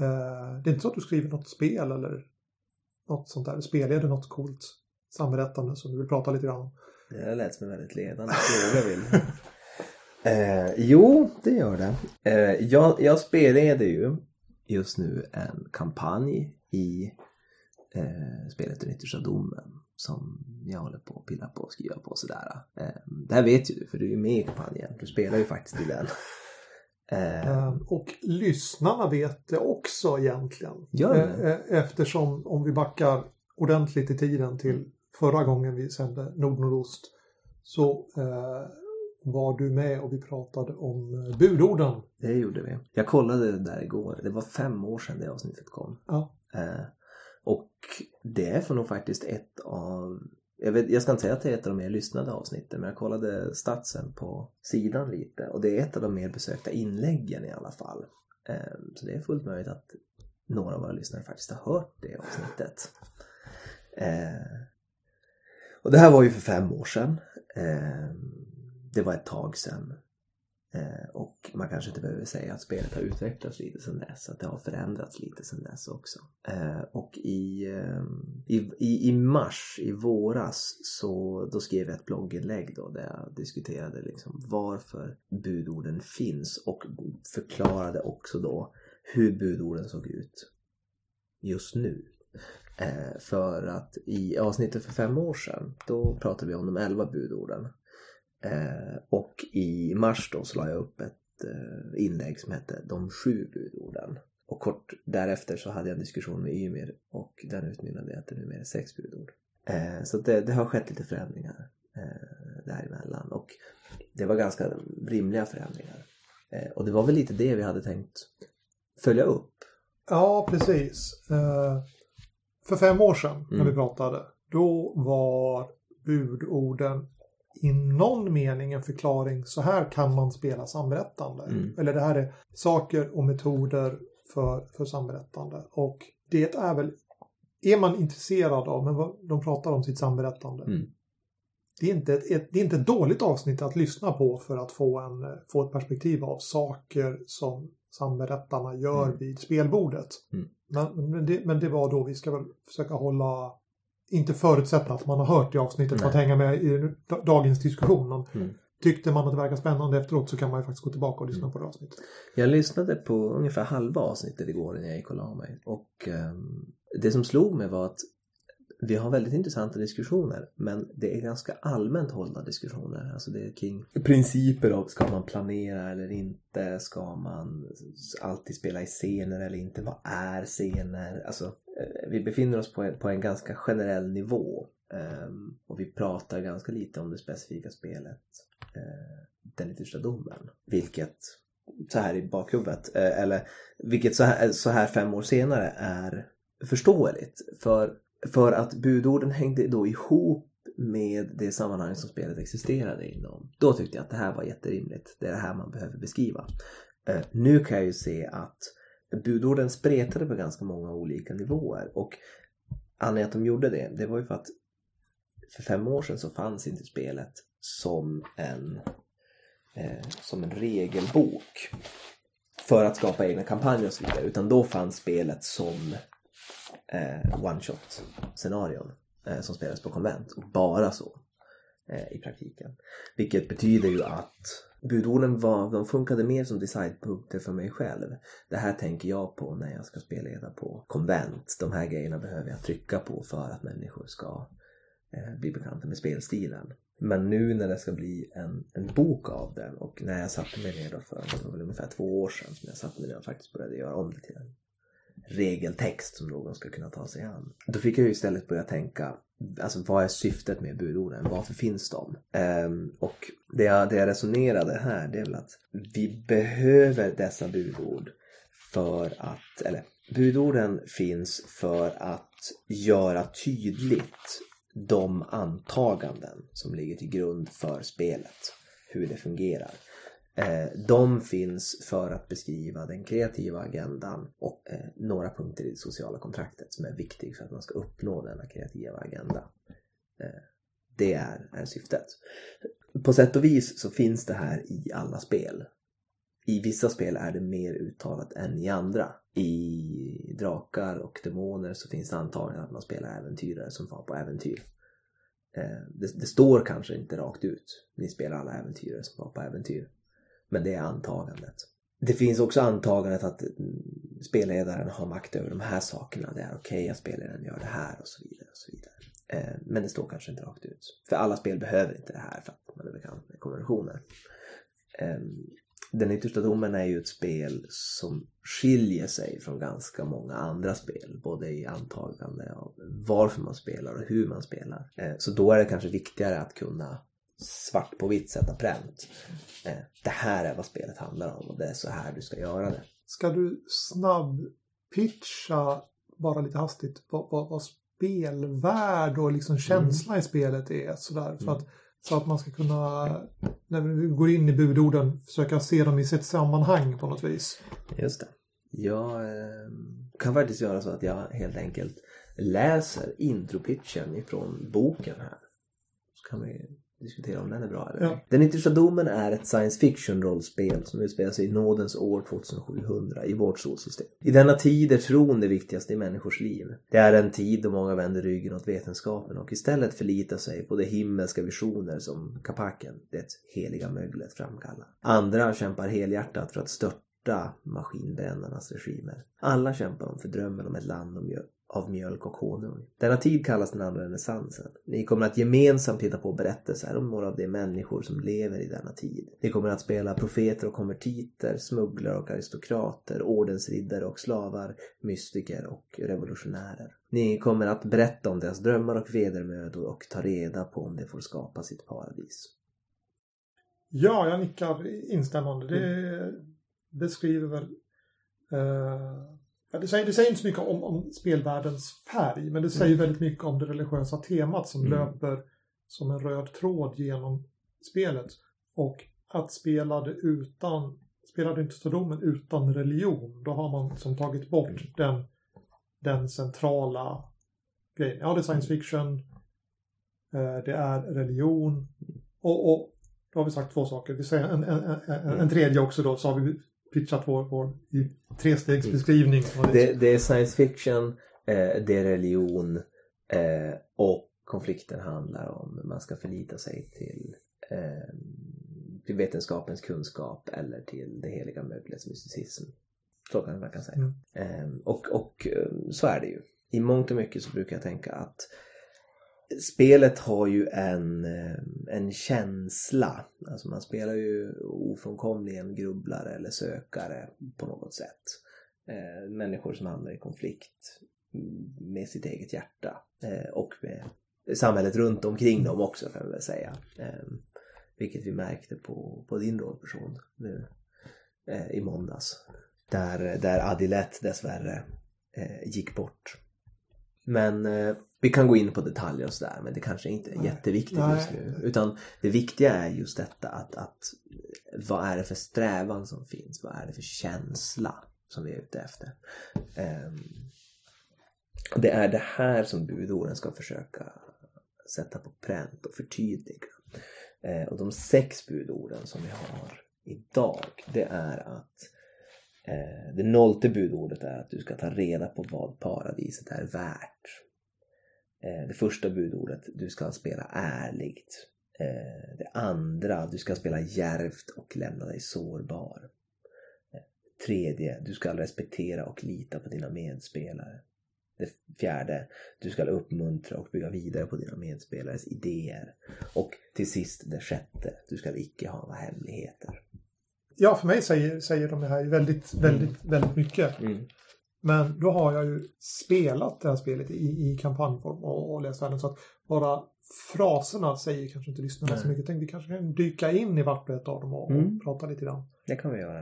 Eh, det är inte så att du skriver något spel eller något sånt där. Spelleder något coolt samberättande som du vill prata lite grann om. Det där lät som en väldigt ledande fråga vill. Eh, jo, det gör det. Eh, jag, jag spelleder ju just nu en kampanj i eh, spelet Den yttersta domen som jag håller på att pilla på och skriva på och sådär. Eh, det här vet ju du för du är ju med i kampanjen. Du spelar ju faktiskt i den. Eh, och lyssnarna vet det också egentligen. Gör de Eh, eh, Eftersom om vi backar ordentligt i tiden till förra gången vi sände Nord-Nordost så var du med och vi pratade om budorden. det gjorde vi. Jag kollade det där igår. Det var fem år sedan det avsnittet kom. Ja. Och det är för nog faktiskt ett av jag, vet, jag ska inte säga att det är ett av de mer lyssnade avsnitten men jag kollade statsen på sidan lite och det är ett av de mer besökta inläggen i alla fall. Ehm, så det är fullt möjligt att några av våra lyssnare faktiskt har hört det avsnittet. Ehm, och det här var ju för fem år sedan. Ehm, det var ett tag sedan. Eh, och man kanske inte behöver säga att spelet har utvecklats lite sedan dess, att det har förändrats lite sedan dess också. Eh, och i, eh, i, i, mars, i våras, så då skrev jag ett blogginlägg då där jag diskuterade liksom varför budorden finns och förklarade också då hur budorden såg ut just nu. Eh, för att i avsnittet för fem år sedan, då pratade vi om de elva budorden. Eh, och i mars då så la jag upp ett eh, inlägg som hette De sju budorden. Och kort därefter så hade jag en diskussion med Ymir och den utmynnade i att det numera är sex budord. Eh, så det, det, har skett lite förändringar däremellan och det var ganska rimliga förändringar. Och det var väl lite det vi hade tänkt följa upp. Ja, precis. För fem år sedan när Mm. vi pratade, då var budorden i någon mening en förklaring. Så här kan man spela samberättande. Mm. Eller det här är saker och metoder för, för samberättande. Och det är väl, är man intresserad av, men vad, de pratar om sitt samberättande. Mm. Det, är inte ett, ett, det är inte ett dåligt avsnitt att lyssna på för att få, en, få ett perspektiv av saker som samberättarna gör Mm. vid spelbordet. Mm. Men, men, det, men det var då vi ska väl försöka hålla, inte förutsätta att man har hört det avsnittet för att hänga med i da- dagens diskussion. Men Mm. tyckte man att det verkar spännande efteråt så kan man ju faktiskt gå tillbaka och lyssna Mm. på det avsnittet. Jag lyssnade på ungefär halva avsnittet igår när jag gick och la mig. Och ehm, det som slog mig var att vi har väldigt intressanta diskussioner men det är ganska allmänt hållna diskussioner. Alltså det är kring principer av ska man planera eller inte? Ska man alltid spela i scener eller inte? Vad är scener? Alltså Eh, vi befinner oss på en, på en ganska generell nivå. um, och vi pratar ganska lite om det specifika spelet. Eh, uh, den yttersta domen. Vilket så här i bakhuvudet, uh, eller vilket så här, så här fem år senare är förståeligt. För, för att budorden hängde då ihop med det sammanhang som spelet existerade inom. Då tyckte jag att det här var jätterimligt. Det är det här man behöver beskriva. Uh, Nu kan jag ju se att budorden spretade på ganska många olika nivåer och anledningen att de gjorde det, det var ju för att för fem år sedan så fanns inte spelet som en eh, som en regelbok för att skapa egna kampanjer och så vidare. Utan då fanns spelet som eh, one-shot scenarion eh, som spelades på konvent och bara så eh, i praktiken. Vilket betyder ju att budorden var, de funkade mer som designpunkter för mig själv. Det här tänker jag på när jag ska spelleda på konvent. De här grejerna behöver jag trycka på för att människor ska eh, bli bekanta med spelstilen. Men nu när det ska bli en, en bok av den och när jag satte mig ner då för det var väl ungefär två år sedan som jag satte mig ner och faktiskt började göra om det till en regeltext som någon ska kunna ta sig an. Då fick jag ju istället börja tänka, alltså vad är syftet med budorden? Varför finns de? Ehm, och det jag, det jag resonerade här, det är väl att vi behöver dessa budord för att, eller budorden finns för att göra tydligt de antaganden som ligger till grund för spelet. Hur det fungerar. Eh, de finns för att beskriva den kreativa agendan och eh, några punkter i det sociala kontraktet som är viktiga för att man ska uppnå denna kreativa agenda. Eh, det är, är syftet. På sätt och vis så finns det här i alla spel. I vissa spel är det mer uttalat än i andra. I Drakar och Demoner så finns det antagligen att man spelar äventyrare som far på äventyr. Det, det står kanske inte rakt ut. Ni spelar alla äventyrare som far på äventyr. Men det är antagandet. Det finns också antagandet att spelledaren har makt över de här sakerna. Det är okej okay att spelledaren gör det här och så vidare. och så vidare. Eh, Men det står kanske inte rakt ut. För alla spel behöver inte det här för att man är bekant med konventioner. Eh, Den yttersta domen är ju ett spel som skiljer sig från ganska många andra spel. Både i antagande av varför man spelar och hur man spelar. Eh, Så då är det kanske viktigare att kunna svart på vitt sätta pränt. Eh, Det här är vad spelet handlar om och det är så här du ska göra det. Ska du snabb pitcha bara lite hastigt vad, vad, vad spelvärld och liksom känsla i spelet är sådär. För att, så att man ska kunna, när vi går in i budorden, försöka se dem i sitt sammanhang på något vis. Just det. Jag eh, kan faktiskt göra så att jag helt enkelt läser intropitchen ifrån boken här. Så kan vi diskutera om den är bra eller Ja. Den yttersta domen är ett science fiction rollspel som utspelar sig i nådens år 2700 i vårt solsystem. I denna tid är tron det viktigaste i människors liv. Det är en tid då många vänder ryggen åt vetenskapen och istället förlitar sig på de himmelska visioner som Kapaken, det heliga möglet, framkallar. Andra kämpar helhjärtat för att störta maskinbrännarnas regimer. Alla kämpar de för drömmen om ett land om mjöl av mjölk och honung. Denna tid kallas den andra renässansen. Ni kommer att gemensamt hitta på berättelser om några av de människor som lever i denna tid. Ni kommer att spela profeter och konvertiter, smugglare och aristokrater, ordensriddare och slavar, mystiker och revolutionärer. Ni kommer att berätta om deras drömmar och vedermödor och ta reda på om de får skapa sitt paradis. Ja, jag nickar instämmande. Det beskriver väl... Eh, ja, det, säger, det säger inte så mycket om, om spelvärldens färg, men det säger väldigt mycket om det religiösa temat som Mm. löper som en röd tråd genom spelet. Och att spela det utan, spela det inte så domen utan religion, då har man liksom tagit bort den, den centrala grejen. Ja, det är science fiction, eh, det är religion och, och då har vi sagt två saker. Vi säger en, en, en, en, en tredje också då, så har vi pitchat vår, vår trestegsbeskrivning. Det, det är science fiction, eh, det är religion eh, och konflikten handlar om man ska förlita sig till, eh, till vetenskapens kunskap eller till det heliga möglets mysticism. Så kan man kan säga. Mm. Och, och så är det ju. I mångt och mycket så brukar jag tänka att spelet har ju en, eh, en känsla. Alltså man spelar ju ofrånkomligen grubblare eller sökare på något sätt. Eh, människor som hamnar i konflikt med sitt eget hjärta eh, och med samhället runt omkring dem också kan vi väl säga. Eh, vilket vi märkte på, på din rollperson nu eh, i måndags. Där, där Adilette dessvärre eh, gick bort. Men eh, vi kan gå in på detaljer och sådär men det kanske inte är Nej. jätteviktigt Nej. just nu. Utan det viktiga är just detta att, att vad är det för strävan som finns? Vad är det för känsla som vi är ute efter? Ehm, det är det här som budorden ska försöka sätta på pränt och förtydliga. Eh, och de sex budorden som vi har idag det är att eh, det nollte budordet är att du ska ta reda på vad paradiset är värt. Eh, det första budordet, du ska spela ärligt. Eh, det andra, du ska spela djärvt och lämna dig sårbar. Eh, tredje, du ska respektera och lita på dina medspelare. Det fjärde, du ska uppmuntra och bygga vidare på dina medspelares idéer. Och till sist det sjätte, du ska icke ha några hemligheter. Ja, för mig säger, säger de här väldigt, väldigt, väldigt mycket. Mm. Men då har jag ju spelat det här spelet i, i kampanjform och, och läst världen. Så att bara fraserna säger kanske inte lyssnarna så mycket. Tänkte vi kanske kan dyka in i vart och ett av dem och, Mm. och prata lite grann. Det kan vi göra.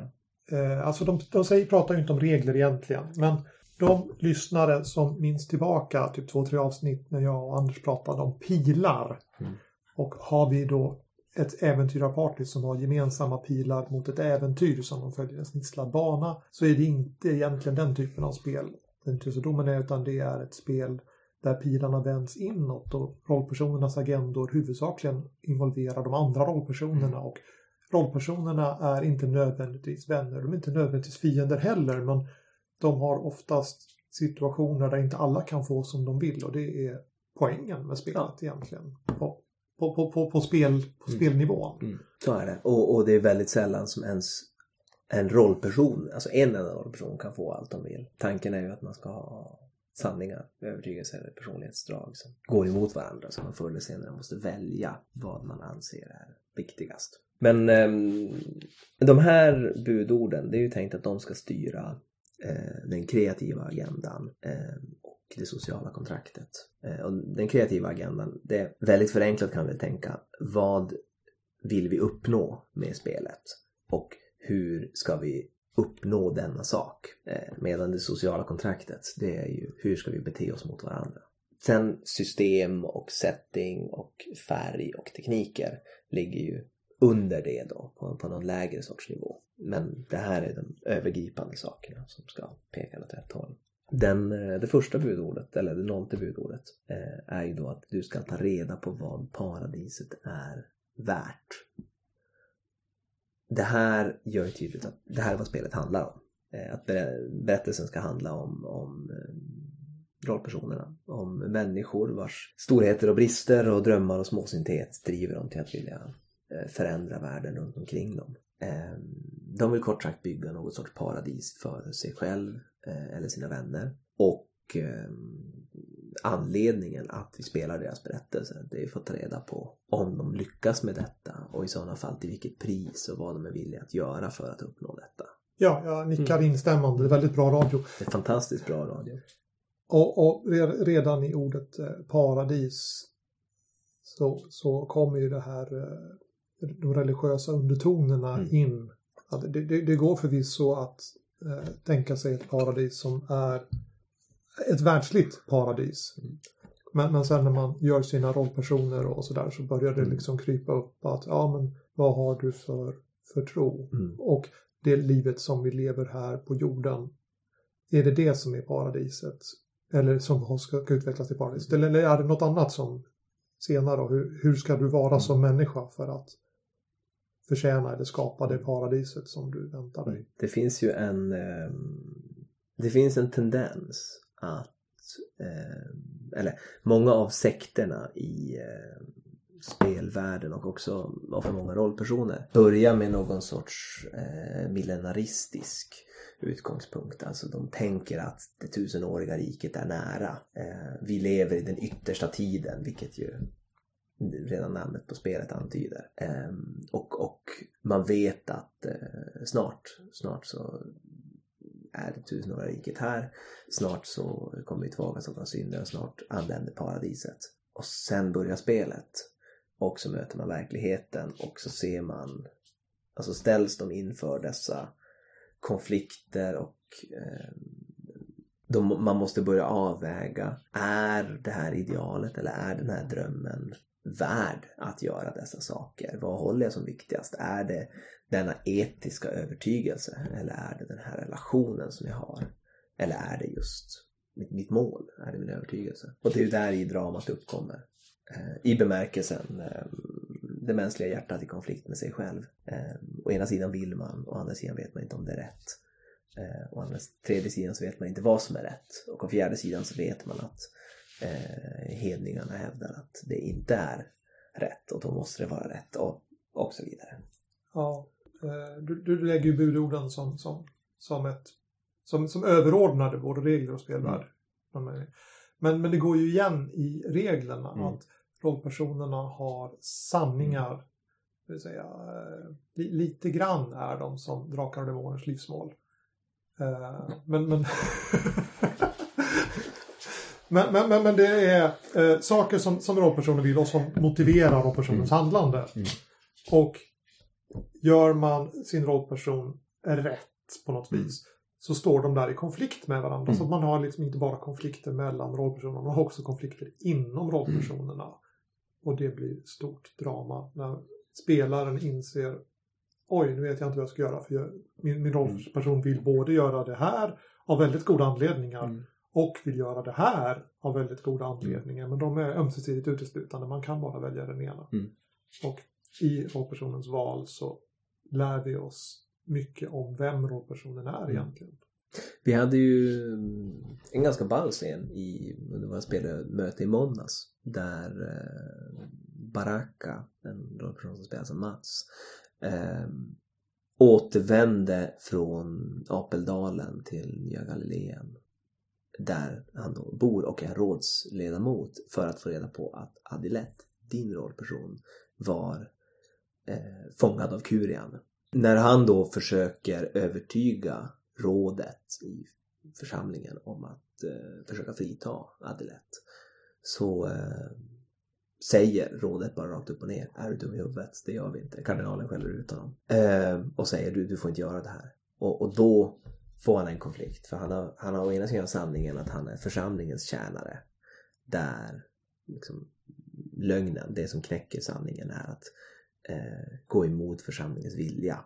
Eh, alltså de, de säger, pratar ju inte om regler egentligen. Men de lyssnare som minns tillbaka typ två, tre avsnitt när jag och Anders pratade om pilar. Mm. Och har vi då ett äventyrarparty som har gemensamma pilar mot ett äventyr som de följer en snitslad bana så är det inte egentligen den typen av spel. Äventyrsdomen är utan det är ett spel där pilarna vänds inåt och rollpersonernas agendor huvudsakligen involverar de andra rollpersonerna och rollpersonerna är inte nödvändigtvis vänner, de är inte nödvändigtvis fiender heller men de har oftast situationer där inte alla kan få som de vill och det är poängen med spelet egentligen. På, på, på, på, på, spel, på Mm. spelnivån. Mm. Så är det. Och, och det är väldigt sällan som ens en rollperson, alltså en enda rollperson kan få allt de vill. Tanken är ju att man ska ha sanningar, övertygelser eller personlighetsdrag som går emot varandra så man förr eller senare måste välja vad man anser är viktigast. Men ehm, de här budorden, det är ju tänkt att de ska styra eh, den kreativa agendan eh, det sociala kontraktet. Eh, och den kreativa agendan, det är väldigt förenklat kan vi tänka, vad vill vi uppnå med spelet? Och hur ska vi uppnå denna sak? Eh, medan det sociala kontraktet, det är ju hur ska vi bete oss mot varandra? sen system och setting och färg och tekniker ligger ju under det då på, på någon lägre sorts nivå. Men det här är de övergripande sakerna som ska peka åt rätt håll. Den, eh, det första budordet, eller det nollte budordet, eh, är ju då att du ska ta reda på vad paradiset är värt. Det här gör ju tydligt att det här är vad spelet handlar om. Eh, att berättelsen ska handla om, om rollpersonerna. Om människor vars storheter och brister och drömmar och småsinthet driver dem till att vilja förändra världen runt omkring dem. Ehm, de vill kort sagt bygga något sorts paradis för sig själv eller sina vänner. Och eh, anledningen att vi spelar deras berättelse det är för att ta reda på om de lyckas med detta och i sådana fall till vilket pris och vad de är villiga att göra för att uppnå detta. Ja, jag nickar mm. instämmande. Det är väldigt bra radio. Det är fantastiskt bra radio. Och, och redan i ordet eh, paradis så, så kommer ju det här de religiösa undertonerna mm. in. Det, det, det går förvisso att eh, tänka sig ett paradis som är ett världsligt paradis. Mm. Men, men sen när man gör sina rollpersoner och sådär så börjar det mm. liksom krypa upp att ja men vad har du för, för tro? Mm. Och det livet som vi lever här på jorden, är det det som är paradiset? Eller som ska utvecklas till paradiset? Eller är det något annat som senare hur, hur ska du vara mm. som människa för att förtjäna eller skapa det paradiset som du väntar dig. Mm. Det finns ju en ehm, det finns en tendens att ehm, eller många av sekterna i ehm, spelvärlden och också för många rollpersoner börjar med någon sorts eh, millenaristisk utgångspunkt. Alltså de tänker att det tusenåriga riket är nära. Eh, vi lever i den yttersta tiden vilket ju redan namnet på spelet antyder. Ehm, och, och man vet att eh, snart, snart så är det tusenåriga riket här. Snart så kommer vi tillbaka av synder och snart anländer paradiset. Och sen börjar spelet. Och så möter man verkligheten och så ser man, alltså ställs de inför dessa konflikter och eh, de, man måste börja avväga. Är det här idealet eller är den här drömmen värd att göra dessa saker? Vad håller jag som viktigast? Är det denna etiska övertygelse eller är det den här relationen som jag har? Eller är det just mitt, mitt mål? Är det min övertygelse? Och det är ju där i dramat uppkommer. Eh, I bemärkelsen eh, det mänskliga hjärtat i konflikt med sig själv. Eh, å ena sidan vill man, å andra sidan vet man inte om det är rätt. Eh, å andra tredje sidan så vet man inte vad som är rätt. Och å fjärde sidan så vet man att eh, hedningarna hävdar att det inte är rätt och då måste det vara rätt och, och så vidare. Ja, eh, du, du lägger ju budorden som, som, som, ett, som, som överordnade både regler och spelvärld. Mm. Men, men det går ju igen i reglerna mm. att rollpersonerna har sanningar. Mm. Det vill säga, eh, li, lite grann är de som Drakar och Demoners livsmål. Eh, men, men Men, men, men, men det är eh, saker som, som rollpersonen vill och som motiverar rollpersonens mm. handlande. Mm. Och gör man sin rollperson rätt på något mm. vis så står de där i konflikt med varandra. Så mm. man har liksom inte bara konflikter mellan rollpersonerna, man har också konflikter inom rollpersonerna. Mm. Och det blir stort drama när spelaren inser Oj, nu vet jag inte vad jag ska göra för jag, min, min rollperson vill både göra det här av väldigt goda anledningar och vill göra det här av väldigt goda anledningar. Men de är ömsesidigt uteslutande. Man kan bara välja den ena. Mm. Och i rollpersonens val så lär vi oss mycket om vem rollpersonen är mm. egentligen. Vi hade ju en ganska ball scen i, under våra spelmöte i måndags där eh, Baraka, en rollperson som spelas av Mats, eh, återvände från Apeldalen till Nya Galileen där han då bor och är rådsledamot för att få reda på att Adilette, din rollperson, var eh, fångad av Kurian. När han då försöker övertyga rådet i församlingen om att eh, försöka frita Adilette så eh, säger rådet bara rakt upp och ner är du dum i huvudet? Det gör vi inte. Kardinalen skäller ut honom eh, och säger du, du får inte göra det här. Och, och då får han en konflikt. För han har, han har å ena sidan sanningen att han är församlingens tjänare. där liksom, lögnen, det som knäcker sanningen är att eh, gå emot församlingens vilja.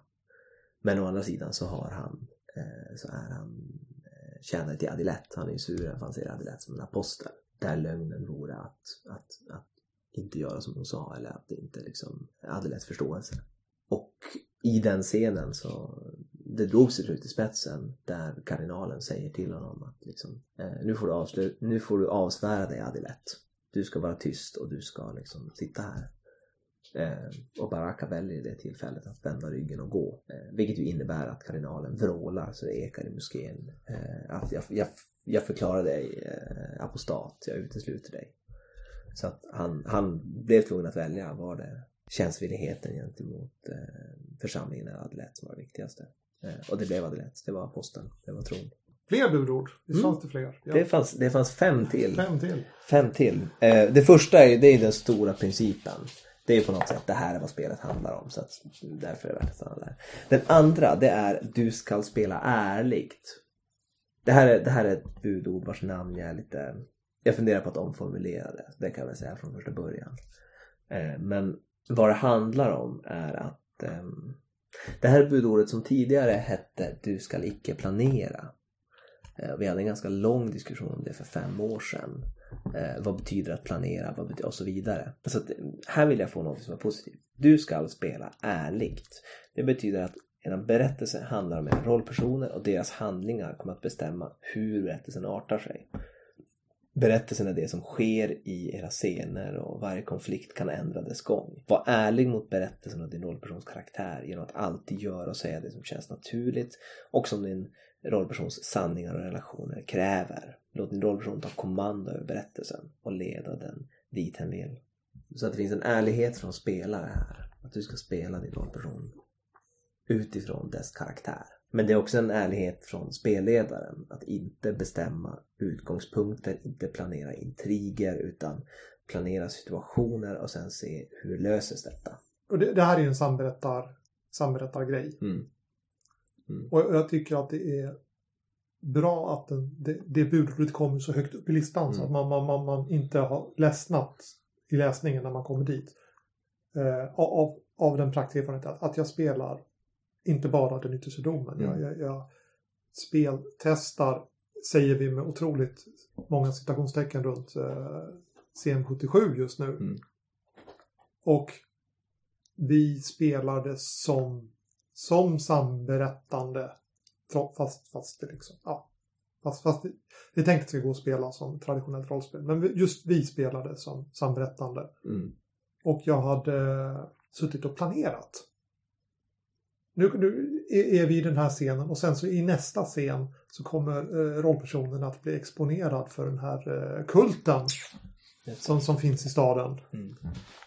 Men å andra sidan så har han eh, så är han eh, tjänare till Adilett. Han är ju sur för han ser Adilett som en apostel. Där lögnen vore att, att, att inte göra som hon sa eller att det inte liksom Adeletts förståelse. Och i den scenen så det drog till slut i spetsen där kardinalen säger till honom att liksom, eh, nu, får du avslu- nu får du avsvära dig Adilett. Du ska vara tyst och du ska liksom sitta här. Eh, och Baraka väljer i det tillfället att vända ryggen och gå. Eh, vilket ju innebär att kardinalen vrålar så det ekar i moskén. Eh, att jag, jag, jag förklarar dig eh, apostat, jag utesluter dig. Så att han, han blev tvungen att välja. Var det tjänstvilligheten gentemot eh, församlingen eller Adelett som var det viktigaste? Eh, och det blev Adelett. Det var aposteln. Det var tron. Fler budord. Visst Mm. fanns det fler? Ja. Det, fanns, det fanns fem till. Fem till. Fem till. Eh, det första är, det är den stora principen. Det är på något sätt det här är vad spelet handlar om. Så därför är det värt att stanna där. Den andra det är du ska spela ärligt. Det här är, det här är ett budord vars namn jag är lite... Jag funderar på att omformulera det. Det kan jag väl säga från första början. Eh, men vad det handlar om är att ehm, det här budordet som tidigare hette du ska icke planera. Eh, vi hade en ganska lång diskussion om det för fem år sedan. Eh, vad betyder att planera vad betyder, och så vidare. Så att, eh, här vill jag få något som är positivt. Du ska spela ärligt. Det betyder att en berättelse handlar om era rollpersoner och deras handlingar kommer att bestämma hur berättelsen artar sig. Berättelsen är det som sker i era scener och varje konflikt kan ändra dess gång. Var ärlig mot berättelsen och din rollpersons karaktär genom att alltid göra och säga det som känns naturligt och som din rollpersons sanningar och relationer kräver. Låt din rollperson ta kommando över berättelsen och leda den dit hen vill. Så att det finns en ärlighet från spelare här. Att du ska spela din rollperson utifrån dess karaktär. Men det är också en ärlighet från spelledaren att inte bestämma utgångspunkter, inte planera intriger utan planera situationer och sen se hur löses detta. Och det, det här är ju en samberättar, samberättargrej. Mm. Och jag tycker att det är bra att den, det, det budordet kommer så högt upp i listan så Mm. att man, man, man, man inte har ledsnat i läsningen när man kommer dit. Eh, av, av den praktiska erfarenheten att, att jag spelar inte bara den yttersta domen. Jag, Mm. jag, jag speltestar, säger vi med otroligt många citationstecken runt eh, CM77 just nu. Mm. Och vi spelade som, som samberättande. Fast, fast det liksom, ja. Fast, fast det, det tänkte att vi gå att spela som traditionellt rollspel. Men vi- just vi spelade som samberättande. Mm. Och jag hade suttit och planerat. Nu, nu är vi i den här scenen och sen så i nästa scen så kommer eh, rollpersonen att bli exponerad för den här eh, kulten som, som finns i staden. Mm.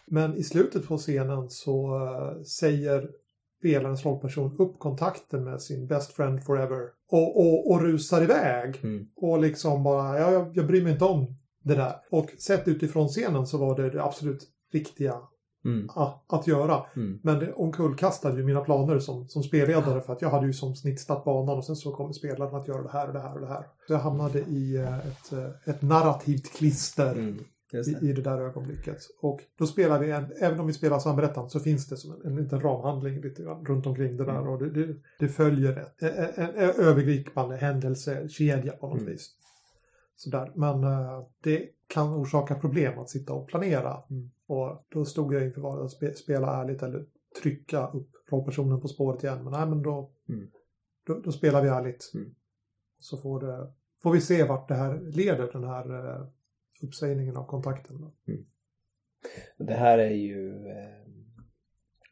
Men i slutet på scenen så eh, säger spelarens rollperson upp kontakten med sin best friend forever och, och, och rusar iväg. Mm. Och liksom bara, ja, jag, jag bryr mig inte om det där. Och sett utifrån scenen så var det det absolut riktiga Mm. att, att göra. Mm. Men det omkullkastade ju mina planer som, som spelledare för att jag hade ju som snittat banan och sen så kommer spelaren att göra det här och det här och det här. Så jag hamnade i eh, ett, eh, ett narrativt klister Mm. I, i det där ögonblicket. Och då spelar vi, en, även om vi spelar samberättande så finns det som en, en liten ramhandling lite grann runt omkring det där Mm. och det, det, det följer en, en, en övergripande händelsekedja på något Mm. vis. Sådär. Men eh, det kan orsaka problem att sitta och planera. Mm. Och då stod jag inför valet att spe, spela ärligt eller trycka upp rollpersonen på spåret igen. Men nej, men då, Mm. då, då spelar vi ärligt. Mm. Så får, det, får vi se vart det här leder, den här eh, uppsägningen av kontakten. Då. Det här är ju eh,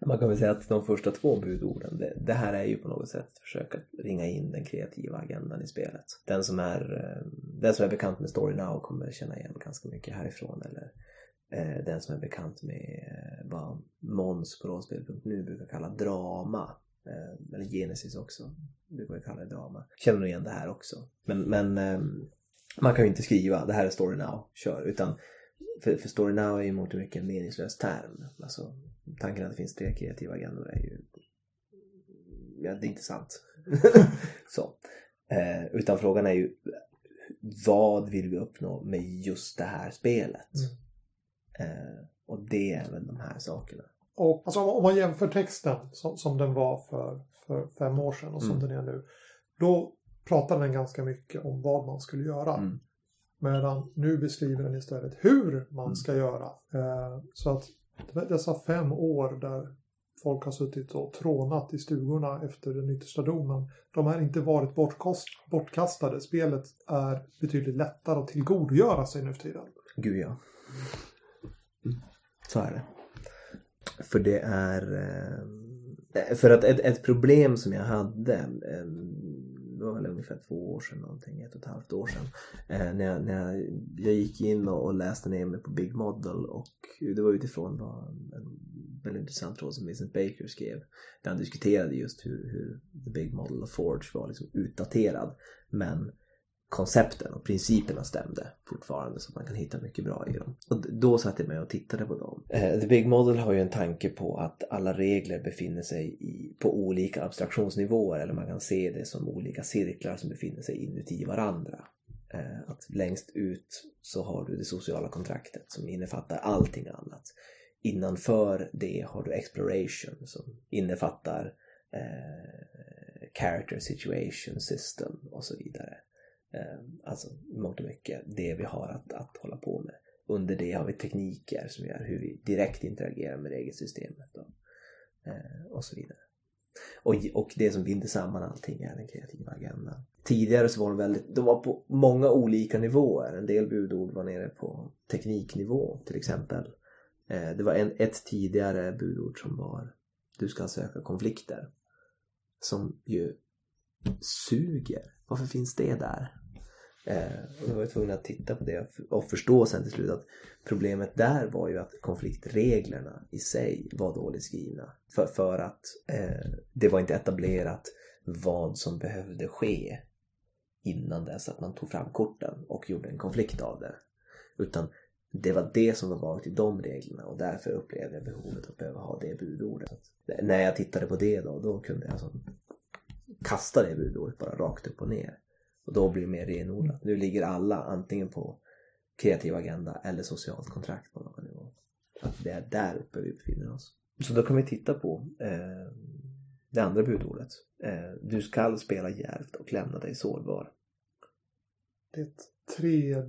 man kan väl säga att de första två budorden det, det här är ju på något sätt försök att ringa in den kreativa agendan i spelet. Den som är, eh, den som är bekant med Story Now kommer känna igen ganska mycket härifrån eller eh, den som är bekant med eh, vad Måns på rollspel.nu brukar kalla drama eh, eller Genesis också brukar vi kalla det drama. Känner nog igen det här också. Men, men eh, man kan ju inte skriva det här är Story Now, kör utan för, för Story Now är ju mot mycket en meningslös term. Alltså, tanken att det finns tre kreativa agendor är ju... Ja, det är inte sant. så. Eh, utan frågan är ju vad vill vi uppnå med just det här spelet? Mm. Eh, och det är väl de här sakerna. Och alltså, om man jämför texten som, som den var för, för fem år sedan och som Mm. den är nu. Då pratar den ganska mycket om vad man skulle göra. Mm. Medan nu beskriver den istället hur man Mm. ska göra. Eh, så att dessa fem år där folk har suttit och trånat i stugorna efter den yttersta domen. De har inte varit bortkost, bortkastade. Spelet är betydligt lättare att tillgodogöra sig nu för tiden. Gud ja. Så är det. För det är... Eh, för att ett, ett problem som jag hade eh, det var väl ungefär två år sedan någonting, ett och ett halvt år sedan. Eh, när jag, när jag, jag gick in och, och läste ner mig på Big Model och det var utifrån vad en väldigt intressant tråd som Vincent Baker skrev. Där han diskuterade just hur, hur The Big Model of Forge var liksom utdaterad. Men koncepten och principerna stämde fortfarande så man kan hitta mycket bra i dem. Och då satt jag med och tittade på dem. Eh, The Big Model har ju en tanke på att alla regler befinner sig i, på olika abstraktionsnivåer eller man kan se det som olika cirklar som befinner sig inuti varandra. Eh, att längst ut så har du det sociala kontraktet som innefattar allting annat. Innanför det har du exploration som innefattar eh, character situation system och så vidare. Eh, alltså i mångt och mycket det vi har att, att hålla på med. Under det har vi tekniker som gör hur vi direkt interagerar med regelsystemet och, eh, och så vidare. Och, och det som binder samman allting är den kreativa agendan. Tidigare så var de väldigt, de var på många olika nivåer. En del budord var nere på tekniknivå till exempel. Eh, det var en, ett tidigare budord som var du ska söka konflikter. Som ju suger. Varför finns det där? Eh, och då var jag tvungen att titta på det och förstå sen till slut att problemet där var ju att konfliktreglerna i sig var dåligt skrivna. För, för att eh, det var inte etablerat vad som behövde ske innan dess att man tog fram korten och gjorde en konflikt av det. Utan det var det som var varit i de reglerna och därför upplevde jag behovet att behöva ha det budordet. När jag tittade på det då, då kunde jag alltså kasta det budordet bara rakt upp och ner. Och då blir det mer renodlat. Nu ligger alla antingen på kreativ agenda eller socialt kontrakt på någon nivå. Att det är där uppe vi befinner oss. Så då kan vi titta på eh, det andra budordet. Eh, du skall spela djärvt och lämna dig sårbar. Det tredje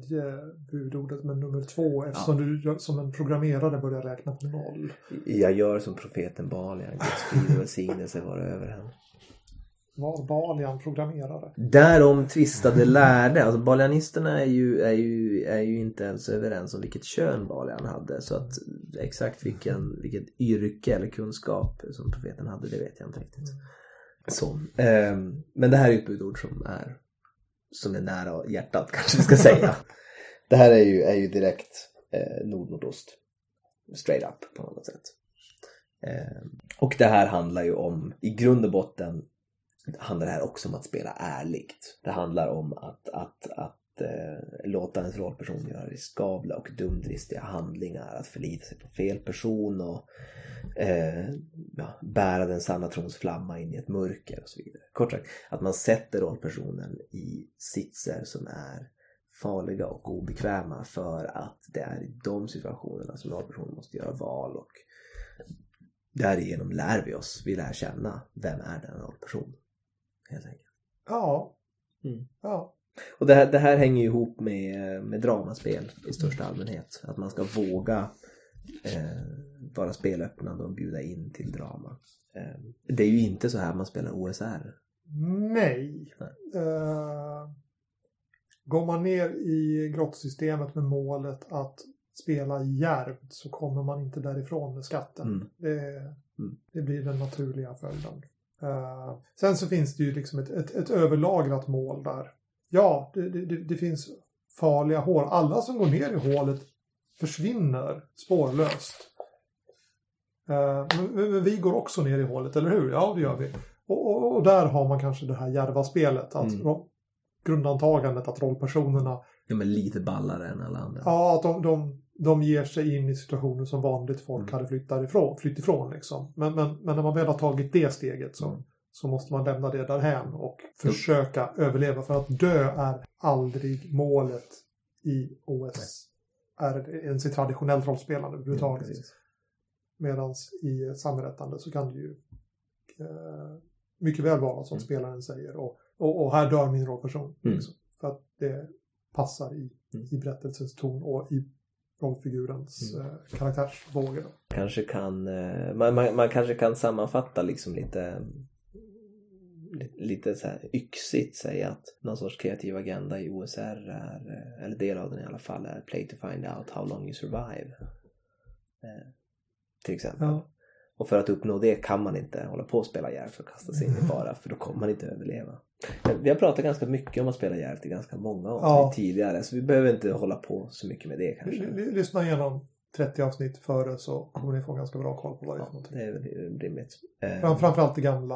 budordet med nummer två eftersom du som en programmerare börjar räkna på noll. Jag gör som profeten Balian, Guds frid och välsignelse vara över henne. Var Balian programmerare? Därom tvistade lärde. Alltså balianisterna är ju, är, ju, är ju inte ens överens om vilket kön Balian hade. Så att exakt vilken, vilket yrke eller kunskap som profeten hade, det vet jag inte riktigt. Så, ehm, men det här är ju ett budord som är, som är nära hjärtat kanske vi ska säga. det här är ju, är ju direkt eh, nord-nordost. Straight up på något sätt. Ehm, och det här handlar ju om, i grund och botten handlar det här också om att spela ärligt. Det handlar om att, att, att eh, låta ens rollperson göra riskabla och dumdristiga handlingar. Att förlita sig på fel person och eh, ja, bära den sanna trons flamma in i ett mörker och så vidare. Kort sagt, att man sätter rollpersonen i sitser som är farliga och obekväma för att det är i de situationerna som rollpersonen måste göra val och därigenom lär vi oss, vi lär känna vem är den rollpersonen helt enkelt. Ja. Mm. Ja. Och det här, det här hänger ihop med, med dramaspel i största allmänhet. Att man ska våga eh, vara spelöppnande och bjuda in till drama. Eh, det är ju inte så här man spelar OSR. Nej. Nej. Eh, går man ner i grottsystemet med målet att spela djärvt så kommer man inte därifrån med skatten. Mm. Det, Mm. det blir den naturliga följden. Eh, sen så finns det ju liksom ett, ett, ett överlagrat mål där. Ja, det, det, det- finns farliga hål. Alla som går ner i hålet försvinner spårlöst. Eh, men, men vi går också ner i hålet, eller hur? Ja, det gör vi. Och, och, och där har man kanske det här djärva spelet. Att Mm. grundantagandet att rollpersonerna, Ja, men lite ballare än alla andra. ja, att de, de, de ger sig in i situationer som vanligt folk Mm. hade flytt, därifrån, flytt ifrån. Liksom. Men, men, men när man väl har tagit det steget så, Mm. så måste man lämna det därhän och försöka överleva. För att dö är aldrig målet i OS. Är ens i traditionellt rollspelande överhuvudtaget. Mm. Medan i samberättande så kan det ju eh, mycket väl vara som Mm. spelaren säger. Och, och, och här dör min rollperson. Mm. Liksom, för att det passar i, Mm. i berättelsens ton och i rollfigurens Mm. eh, karaktärsvågor. kanske kan eh, man, man, man kanske kan sammanfatta liksom lite li- lite så här yxigt säga att någon sorts kreativ agenda i OSR är, eh, eller del av den i alla fall, är play to find out how long you survive. Eh, till exempel. Ja. Och för att uppnå det kan man inte hålla på och spela Järvt och kasta sig in i fara för då kommer man inte överleva. Vi har pratat ganska mycket om att spela Järvt i ganska många avsnitt Ja. tidigare så vi behöver inte hålla på så mycket med det kanske. l- Lyssna igenom 30 avsnitt före så kommer ni få ganska bra koll på vad det är för någonting. det är väl rimligt. Fram, framförallt det gamla,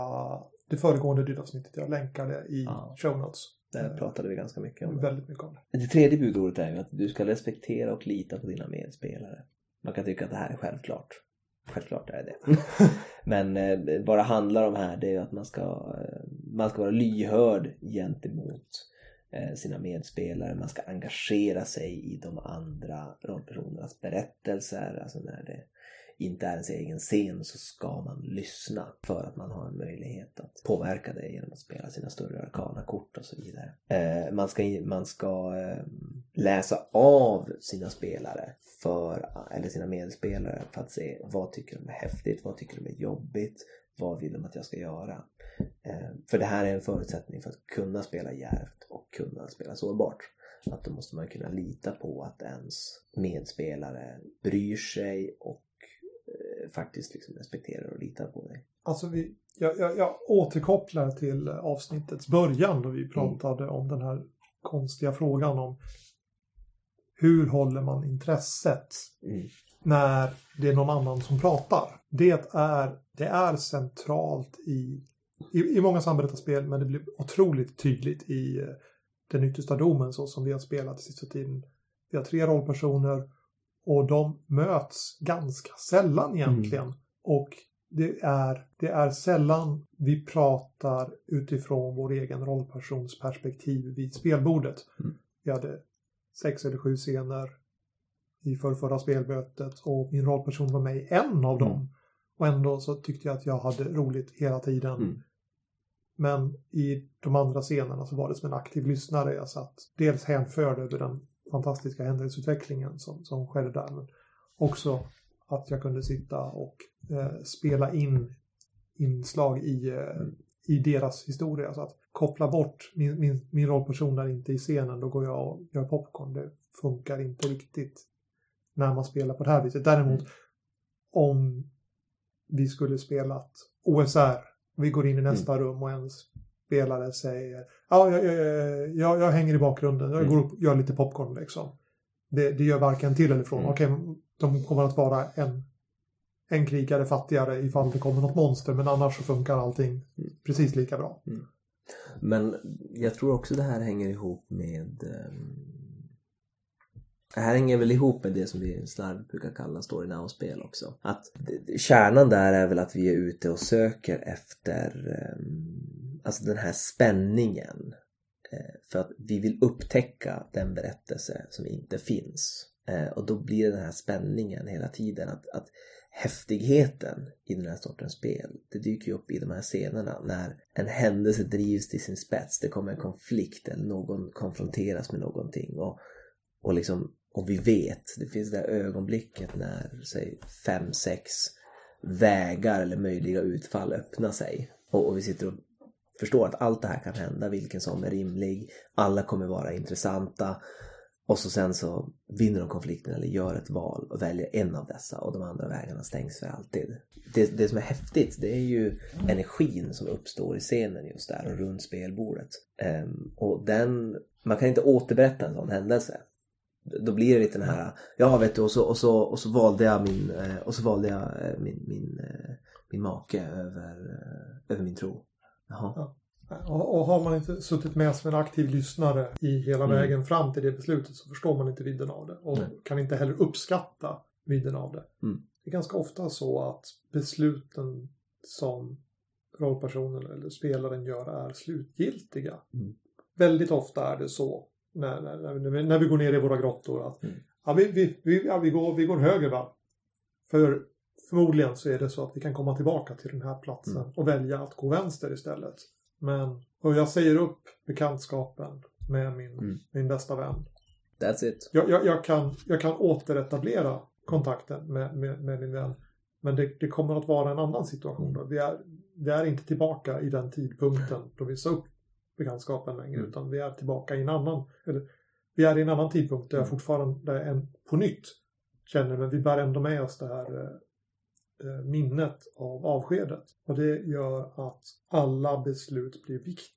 det föregående dydavsnittet. Jag länkar det i Ja. show notes. Där pratade vi ganska mycket om det. Väldigt mycket om det. Det tredje budordet är ju att du ska respektera och lita på dina medspelare. Man kan tycka att det här är självklart. Självklart är det. Men eh, vad det handlar om här det är ju att man ska, eh, man ska vara lyhörd gentemot eh, sina medspelare. Man ska engagera sig i de andra rollpersonernas berättelser. Alltså när det inte är ens egen scen så ska man lyssna för att man har en möjlighet att påverka det genom att spela sina större arkana kort och så vidare. Eh, man ska, man ska eh, läsa av sina spelare för, eller sina medspelare för att se vad tycker de är häftigt, vad tycker de är jobbigt, vad vill de att jag ska göra. Eh, för det här är en förutsättning för att kunna spela djärvt och kunna spela sårbart. Att då måste man kunna lita på att ens medspelare bryr sig och faktiskt liksom respekterar och litar på dig. Alltså vi, jag, jag, jag återkopplar till avsnittets början då Mm. vi pratade om den här konstiga frågan om hur håller man intresset Mm. när det är någon annan som pratar. Det är, det är centralt i, i, i många samberättarspel men det blir otroligt tydligt i eh, den yttersta domen så som vi har spelat sista tiden. Vi har tre rollpersoner och de möts ganska sällan egentligen. Och det är, det är sällan vi pratar utifrån vår egen rollpersons perspektiv vid spelbordet. Mm. Vi hade sex eller sju scener i förrförra spelmötet och min rollperson var med i en av dem. Mm. Och ändå så tyckte jag att jag hade roligt hela tiden. Mm. Men i de andra scenerna så var det som en aktiv lyssnare. Jag satt dels hänförd över den fantastiska händelseutvecklingen som, som skedde där. Men också att jag kunde sitta och eh, spela in inslag i, eh, i deras historia. Så att koppla bort min, min, min rollperson där inte i scenen, då går jag och gör popcorn. Det funkar inte riktigt när man spelar på det här viset. Däremot om vi skulle spelat OSR, vi går in i nästa rum och en spelare säger ja, jag, jag, jag, hänger i bakgrunden, jag Mm. går upp och gör lite popcorn liksom. Det, det gör varken till eller från. Mm. Okej, de kommer att vara en, en krigare fattigare ifall det kommer något monster, men annars så funkar allting Mm. precis lika bra. Men jag tror också det här hänger ihop med ehm, det här hänger väl ihop med det som vi slarvigt brukar kalla story now-spel också. Att kärnan där är väl att vi är ute och söker efter ehm, alltså den här spänningen. Eh, för att vi vill upptäcka den berättelse som inte finns. Eh, och då blir det den här spänningen hela tiden. Att, att häftigheten i den här sortens spel, det dyker ju upp i de här scenerna när en händelse drivs till sin spets. Det kommer en konflikt eller någon konfronteras med någonting. Och, och liksom, och vi vet, det finns det där ögonblicket när, säg, fem, sex vägar eller möjliga utfall öppnar sig. Och, och vi sitter och förstår att allt det här kan hända, vilken som är rimlig. Alla kommer vara intressanta. Och så sen så vinner de konflikten eller gör ett val och väljer en av dessa och de andra vägarna stängs för alltid. Det, det som är häftigt det är ju energin som uppstår i scenen just där och runt spelbordet. Um, och den, man kan inte återberätta en sån händelse. Då blir det lite den här, ja vet du och så, och så, och så valde jag min, eh, och så valde jag eh, min, min, eh, min make över, över min tro. Och, och har man inte suttit med som en aktiv lyssnare i hela Mm. vägen fram till det beslutet så förstår man inte vidden av det. Och Nej. kan inte heller uppskatta vidden av det. Mm. Det är ganska ofta så att besluten som rollpersonen eller spelaren gör är slutgiltiga. Mm. Väldigt ofta är det så när, när, när, vi, när vi går ner i våra grottor att Mm. ja, vi, vi, vi, ja, vi, går, vi går höger va. För förmodligen så är det så att vi kan komma tillbaka till den här platsen Mm. och välja att gå vänster istället. Men och jag säger upp bekantskapen med min, Mm. min bästa vän. That's it. Jag, jag, jag, kan, jag kan återetablera kontakten med, med, med min vän. Men det, det kommer att vara en annan situation. Då. Vi, är, vi är inte tillbaka i den tidpunkten då vi sa upp bekantskapen längre. Mm. Utan vi är tillbaka i en annan, eller vi är i en annan tidpunkt där jag Mm. fortfarande en, på nytt känner, men vi bär ändå med oss det här eh, minnet av avskedet. Och det gör att alla beslut blir vikt,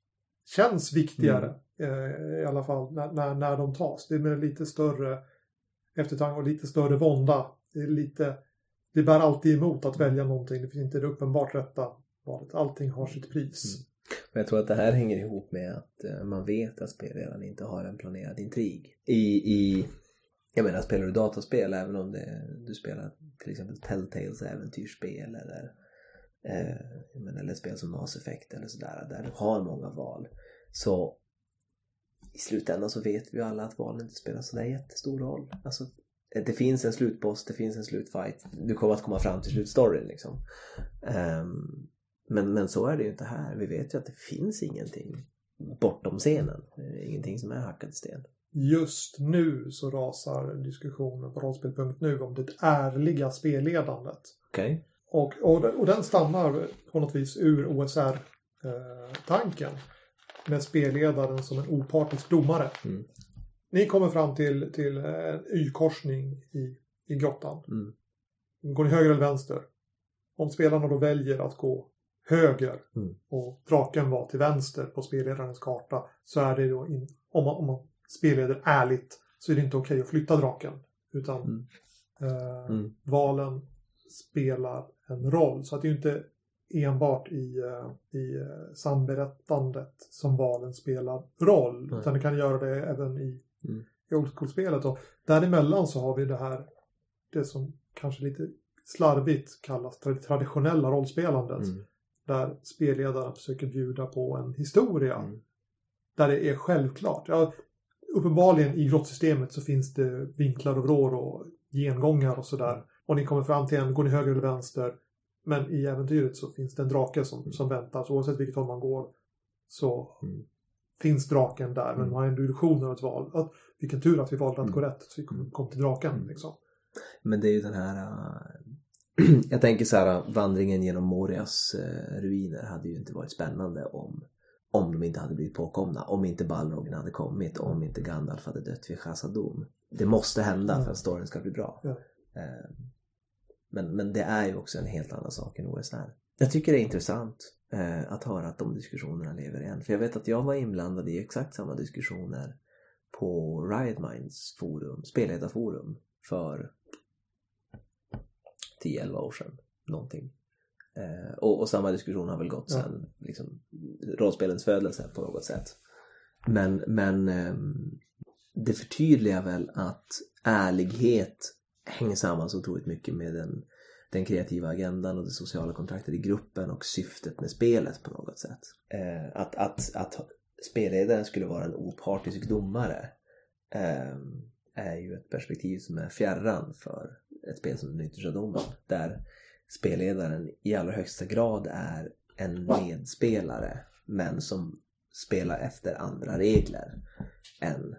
känns viktigare. Eh, I alla fall när, när, när de tas. Det är med lite större eftertanke och lite större vånda. Det är lite, det bär alltid emot att välja någonting. Det finns inte det uppenbart rätta valet. Allting har sitt pris. Mm. Men jag tror att det här hänger ihop med att eh, man vet att spelledaren inte har en planerad intrig. I, i jag menar, spelar du dataspel, även om det, du spelar till exempel Telltales äventyrsspel eller, eh, menar, eller spel som Mass Effect eller sådär, där du har många val. Så i slutändan så vet vi ju alla att valen inte spelar sådär jättestor roll. Alltså, eh, det finns en slutboss, det finns en slutfight. Du kommer att komma fram till slutstoryn liksom. Um, men, men så är det ju inte här. Vi vet ju att det finns ingenting bortom scenen. Ingenting som är hackad i sten. Just nu så rasar diskussionen på rollspel.nu om det ärliga spelledandet. Okej. Och, och, och den stammar på något vis ur OSR-tanken. Med spelledaren som en opartisk domare. Mm. Ni kommer fram till, till en Y-korsning i, i grottan. Mm. Går ni höger eller vänster? Om spelarna då väljer att gå höger Mm. och draken var till vänster på spelledarens karta så är det då, in, om, man, om man spelleder ärligt, så är det inte okej att flytta draken. Utan Mm. eh, Mm. valen spelar en roll. Så att det är ju inte enbart i, eh, i eh, samberättandet som valen spelar roll. Nej. Utan det kan göra det även i, Mm. i old school-spelet. Och däremellan så har vi det här, det som kanske lite slarvigt kallas det traditionella rollspelandet. Mm. Där spelledaren försöker bjuda på en historia. Mm. Där det är självklart. Ja, uppenbarligen i grottsystemet så finns det vinklar och vrår och gengångar och sådär. Och ni kommer fram till en, går ni höger eller vänster? Men i äventyret så finns det en drake som, som väntar. Så oavsett vilket håll man går så Mm. finns draken där. Men Mm. man har ändå illusionen av ett val. Att, vilken tur att vi valde att Mm. gå rätt. Så vi kom, kom till draken. Mm. Liksom. Men det är ju den här... äh, jag tänker så här, vandringen genom Morias äh, ruiner hade ju inte varit spännande om, om de inte hade blivit påkomna. Om inte Balrogen hade kommit, om inte Gandalf hade dött vid Chazad-dûm. Det måste hända Ja. för att storyn ska bli bra. Ja. Eh, Men, men det är ju också en helt annan sak än OSR. Jag tycker det är intressant eh, att höra att de diskussionerna lever än. För jag vet att jag var inblandad i exakt samma diskussioner på Riot Minds forum, spelledarforum, för 10-11 år sedan. Någonting. Eh, och, och samma diskussion har väl gått Ja. sedan liksom, rollspelens födelse på något sätt. Men, men ehm, det förtydligar väl att ärlighet hänger samman så otroligt mycket med den, den kreativa agendan och det sociala kontraktet i gruppen och syftet med spelet på något sätt. Eh, att, att, att spelledaren skulle vara en opartisk domare eh, är ju ett perspektiv som är fjärran för ett spel som den yttersta domen. Där spelledaren i allra högsta grad är en medspelare men som spelar efter andra regler än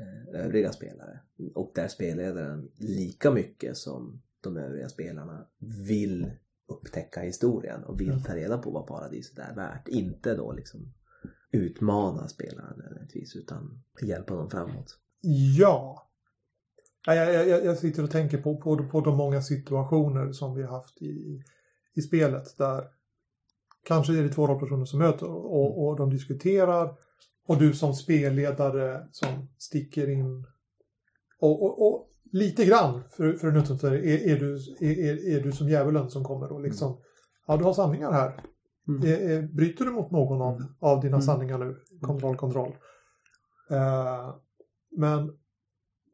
eh, övriga spelare. Och där spelledaren lika mycket som de övriga spelarna vill upptäcka historien och vill ta reda på vad paradiset är värt. Inte då liksom utmana spelaren nödvändigtvis utan hjälpa dem framåt. Ja. Ja, Jag, jag, jag sitter och tänker på, på, på de många situationer som vi har haft i, i spelet där kanske är det två rollpersoner som möter och, och de diskuterar och du som spelledare som sticker in och, och, och lite grann för, för en utsatt är, är, du, är, är du som djävulen som kommer och liksom ja du har sanningar här. Mm. Är, är, bryter du mot någon av, av dina Mm. sanningar nu? Kontroll, kontroll. Eh, men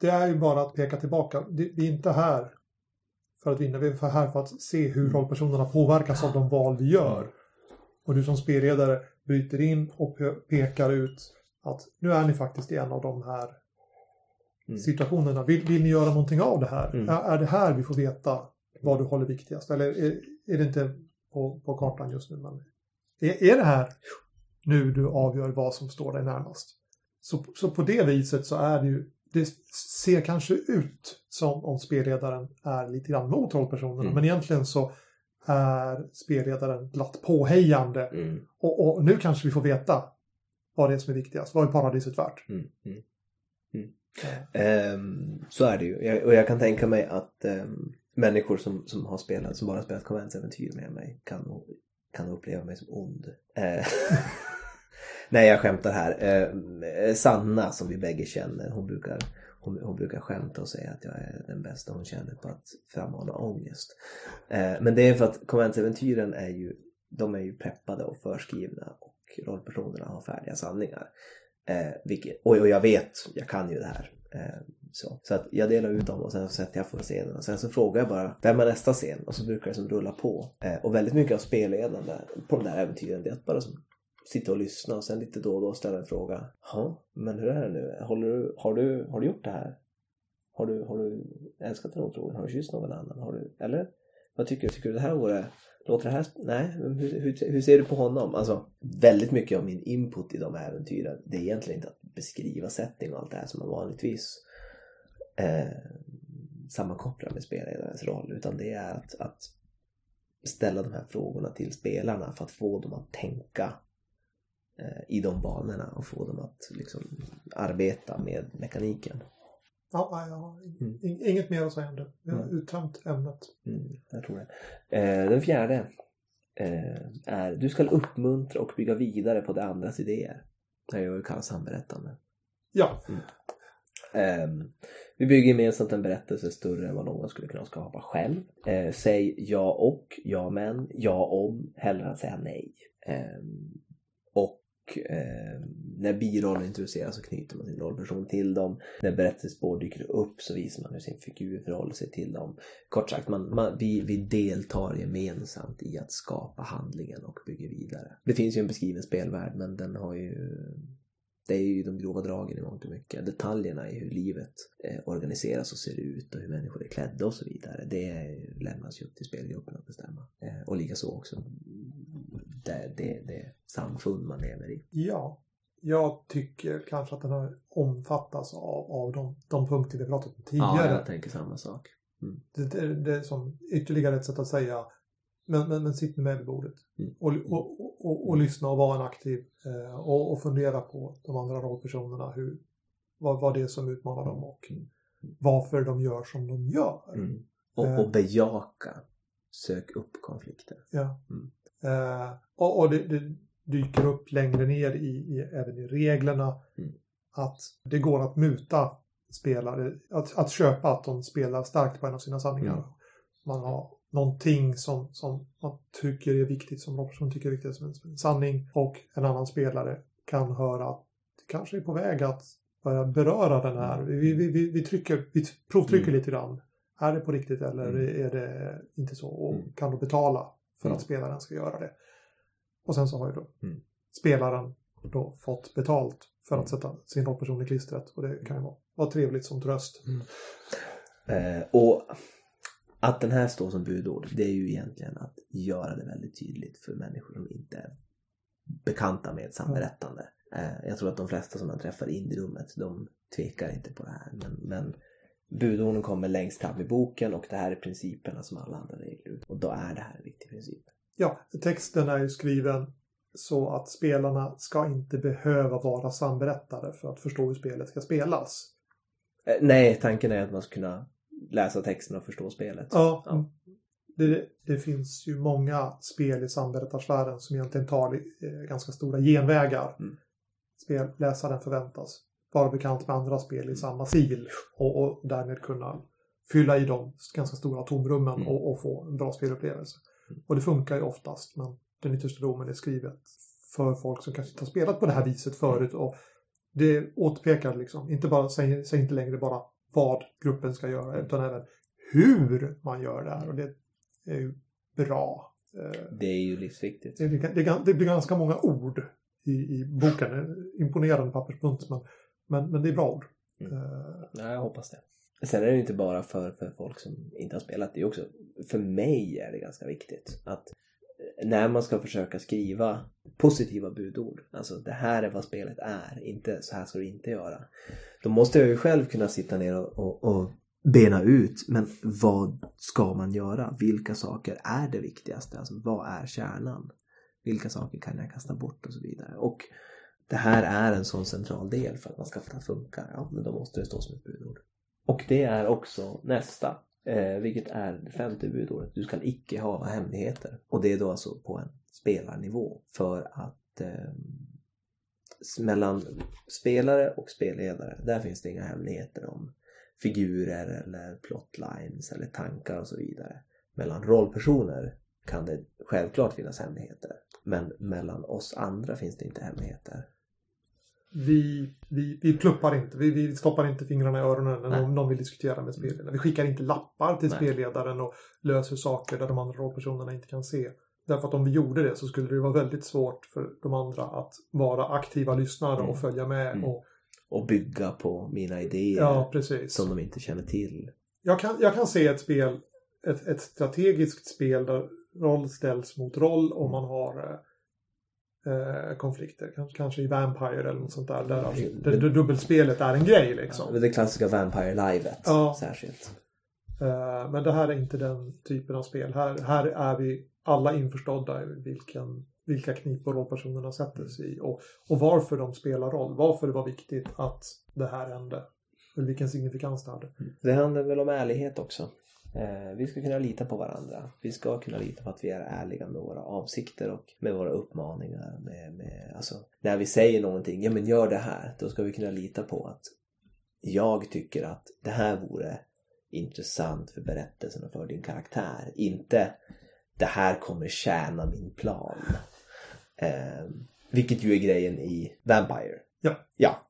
det är ju bara att peka tillbaka. Vi är inte här för att vinna, vi är här för att se hur Mm. rollpersonerna påverkas av de val vi gör. och du som spelledare bryter in och pe- pekar ut att nu är ni faktiskt i en av de här Mm. situationerna. Vill, vill ni göra någonting av det här? Mm. Är, är det här vi får veta vad du håller viktigast? Eller är, är det inte på, på kartan just nu? Men är, är det här nu du avgör vad som står dig närmast? Så, så på det viset så är det ju, det ser kanske ut som om spelledaren är lite grann mot rollpersonerna. Mm. Men egentligen så är spelledaren glatt påhejande. Mm. Och, och nu kanske vi får veta vad det är som är viktigast. Vad är paradiset värt? Mm. Ehm, så är det ju. Jag, och jag kan tänka mig att ehm, människor som, som har spelat, som bara spelat konventsäventyr med mig kan, kan uppleva mig som ond. Nej, jag skämtar här. Eh, eh, Sanna som vi bägge känner, hon brukar, hon, hon brukar skämta och säga att jag är den bästa hon känner på att frammana ångest. Eh, men det är för att konventsäventyren är ju, de är ju peppade och förskrivna och rollpersonerna har färdiga sanningar. Eh, vilket, och, och jag vet, jag kan ju det här. Eh, så. så att jag delar ut dem och sen så sätter jag på scenen och sen så frågar jag bara vem är nästa scen och så brukar det som rulla på. Eh, och väldigt mycket av spelledande på de där äventyren det är att bara som sitta och lyssna och sen lite då och då ställa en fråga. Ja, men hur är det nu? Håller du, har, du, har du gjort det här? Har du, har du älskat den otrogen? Har du kysst någon annan? Har du, eller? Vad tycker du? Tycker du det här vore... Låter det här... Nej, hur, hur, hur ser du på honom? Alltså, väldigt mycket av min input i de här äventyren det är egentligen inte att beskriva setting och allt det här som man vanligtvis eh, sammankopplar med spelledarens roll utan det är att, att ställa de här frågorna till spelarna för att få dem att tänka i de banorna och få dem att liksom arbeta med mekaniken. Ja, jag har Mm. ing- inget mer att säga om det. Vi har Mm. uttömt ämnet. Mm, jag tror det. Eh, den fjärde eh, är du ska uppmuntra och bygga vidare på de andras idéer. Det är ju kallas samberättande. Ja, Ehm, vi bygger gemensamt en berättelse större än vad någon skulle kunna skapa själv. Eh, säg ja och, ja men, ja om, hellre än säga nej. Och när biroller introduceras så knyter man sin rollperson till dem. När berättelsespår dyker upp så visar man hur sin figur förhåller sig till dem. Kort sagt, man, man, vi, vi deltar gemensamt i att skapa handlingen och bygger vidare. Det finns ju en beskriven spelvärld men den har ju det är ju de grova dragen i mångt och mycket. Detaljerna i hur livet eh, organiseras och ser ut och hur människor är klädda och så vidare. Det lämnas ju upp till spelgruppen att bestämma. Eh, och likaså också det, det, det samfund man lever i. ja. Jag tycker kanske att den här omfattas av, av de, de punkter vi pratat om Ja, tidigare. jag tänker samma sak. det, det, det är som ytterligare ett sätt att säga men, men, men sitt nu med vid bordet. Mm. Och, och, och, och, och lyssna och vara en aktiv. Eh, och, och fundera på de andra rollpersonerna. Hur, vad, vad det är som utmanar dem och varför de gör som de gör. Mm. Och, Eh. och bejaka. Sök upp konflikter. Ja. Mm. Eh, och och det, det dyker upp längre ner i, i, även i reglerna Mm. att det går att muta spelare, att, att köpa att de spelar starkt på en av sina sanningar. Mm. Man har någonting som, som man tycker är viktigt, som rollperson tycker är viktigt som en, sanning och en annan spelare kan höra att det kanske är på väg att börja beröra den här. Vi, vi, vi, vi, trycker, vi provtrycker Mm. lite grann. Är det på riktigt eller Mm. är det inte så? Och Mm. kan då betala för Mm. att spelaren ska göra det. Och sen så har ju då Mm. spelaren då fått betalt för att Mm. sätta sin rollperson i klistret. Och det kan ju vara, vara trevligt som tröst. Eh, och att den här står som budord, det är ju egentligen att göra det väldigt tydligt för människor som inte är bekanta med samberättande. Eh, jag tror att de flesta som man träffar in i rummet, de tvekar inte på det här. Men, men budorden kommer längst fram i boken och det här är principerna som alla andra regler. Och då är det här en viktig princip. Ja, texten är ju skriven så att spelarna ska inte behöva vara samberättare för att förstå hur spelet ska spelas. Eh, nej, tanken är att man ska kunna läsa texten och förstå spelet. Ja, Ja. Det, det finns ju många spel i samberättarsfären som egentligen tar eh, ganska stora genvägar. Mm. Spelläsaren förväntas vara bekant med andra spel i samma stil och, och därmed kunna fylla i de ganska stora tomrummen Mm. och, och få en bra spelupplevelse. Mm. Och det funkar ju oftast, men den yttersta domen är skrivet för folk som kanske inte har spelat på det här viset förut. Och det återpekar liksom, inte bara, säg, säg inte längre bara vad gruppen ska göra, utan även hur man gör det här. Och det är ju bra. Eh, Det är ju livsviktigt. det, det, det, blir ganska många ord i, i boken. Imponerande pappersbunt, men, men, men det är bra ord. Mm. Eh, Ja, jag hoppas det. Sen är det inte bara för, för folk som inte har spelat. Det är också, för mig är det ganska viktigt att när man ska försöka skriva positiva budord, alltså det här är vad spelet är, inte så här ska du inte göra. Då måste jag ju själv kunna sitta ner och, och, och bena ut, men vad ska man göra? Vilka saker är det viktigaste? Alltså vad är kärnan? Vilka saker kan jag kasta bort och så vidare? Och det här är en sån central del för att man ska få det att funka. Ja, men då måste det stå som ett budord. Och det är också nästa, eh, vilket är det femte budordet. Du ska icke ha hemligheter. Och det är då alltså på en spelarnivå. För att eh, mellan spelare och spelledare, där finns det inga hemligheter om figurer eller plotlines eller tankar och så vidare. Mellan rollpersoner kan det självklart finnas hemligheter. Men mellan oss andra finns det inte hemligheter vi, vi, vi pluppar inte. Vi, vi stoppar inte fingrarna i öronen när någon, någon vill diskutera med spelledaren. Vi skickar inte lappar till Nej. spelledaren och löser saker där de andra rollpersonerna inte kan se. Därför att om vi gjorde det så skulle det vara väldigt svårt för de andra att vara aktiva lyssnare Mm. och följa med. Mm. Och, Och bygga på mina idéer ja, som de inte känner till. Jag kan, jag kan se ett spel, ett, ett strategiskt spel där roll ställs mot roll och man har eh, konflikter. Kanske, kanske i Vampire eller något sånt där. Där, alltså, där, dubbelspelet är en grej liksom. Ja, det klassiska Vampire-livet Ja. särskilt. Eh, men det här är inte den typen av spel. Här, här är vi alla införstådda i vilken, vilka knipor rollpersonerna sätter sig i. Och, och varför de spelar roll. Varför det var viktigt att det här hände. Eller vilken signifikans det hade. Det handlar väl om ärlighet också. Eh, vi ska kunna lita på varandra. Vi ska kunna lita på att vi är ärliga med våra avsikter och med våra uppmaningar. Med, med, alltså, när vi säger någonting, ja men gör det här. Då ska vi kunna lita på att jag tycker att det här vore intressant för berättelsen och för din karaktär. Inte det här kommer tjäna min plan. Eh, vilket ju är grejen i Vampire. Ja. Ja.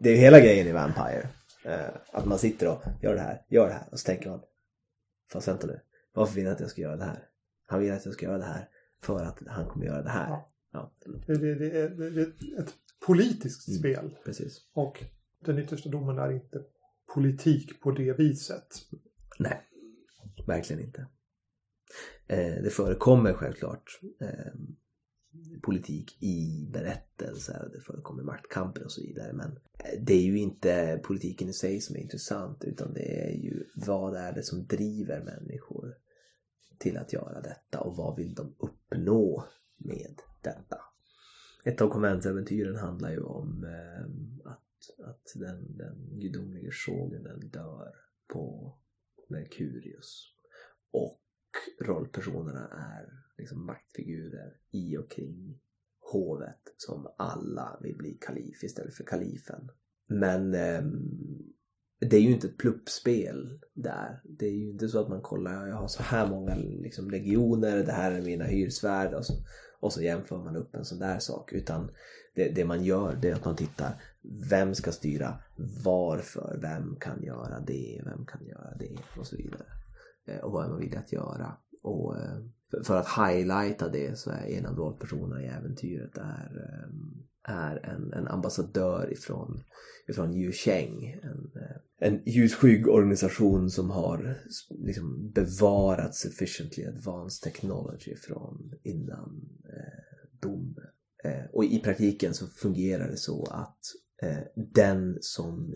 Det är ju hela grejen i Vampire. Eh, att man sitter och gör det här, gör det här och så tänker man Fast vänta nu, varför vill han att jag ska göra det här? Han vill att jag ska göra det här för att han kommer göra det här. Ja. Ja, Det, det, det, är, det är ett politiskt Mm. spel. precis. Och den yttersta domen är inte politik på det viset. Nej, verkligen inte. Eh, det förekommer självklart eh, politik i berättelser, det förekommer maktkamper och så vidare. Men eh, det är ju inte politiken i sig som är intressant utan det är ju vad är det som driver människor till att göra detta och vad vill de uppnå med detta. Ett av konventsäventyren handlar ju om eh, att, att den, den gudomlige shogunen dör på Merkurius. Och rollpersonerna är liksom maktfigurer i och kring hovet som alla vill bli kalif istället för kalifen. Men eh, det är ju inte ett pluppspel där. Det är ju inte så att man kollar, jag har så här många liksom, legioner, det här är mina hyrsvärd och så, och så jämför man upp en sån där sak. Utan det, det man gör det är att man tittar, vem ska styra varför, vem kan göra det, vem kan göra det och så vidare. Eh, Och vad är man villig att göra. Och eh, för- för att highlighta det så är en av rollpersonerna i äventyret är, ehm, är en, en ambassadör ifrån, ifrån Yusheng. En, eh, en ljusskygg organisation som har liksom bevarat sufficiently advanced technology från innan eh, dom. Eh, och i praktiken så fungerar det så att eh, den, som,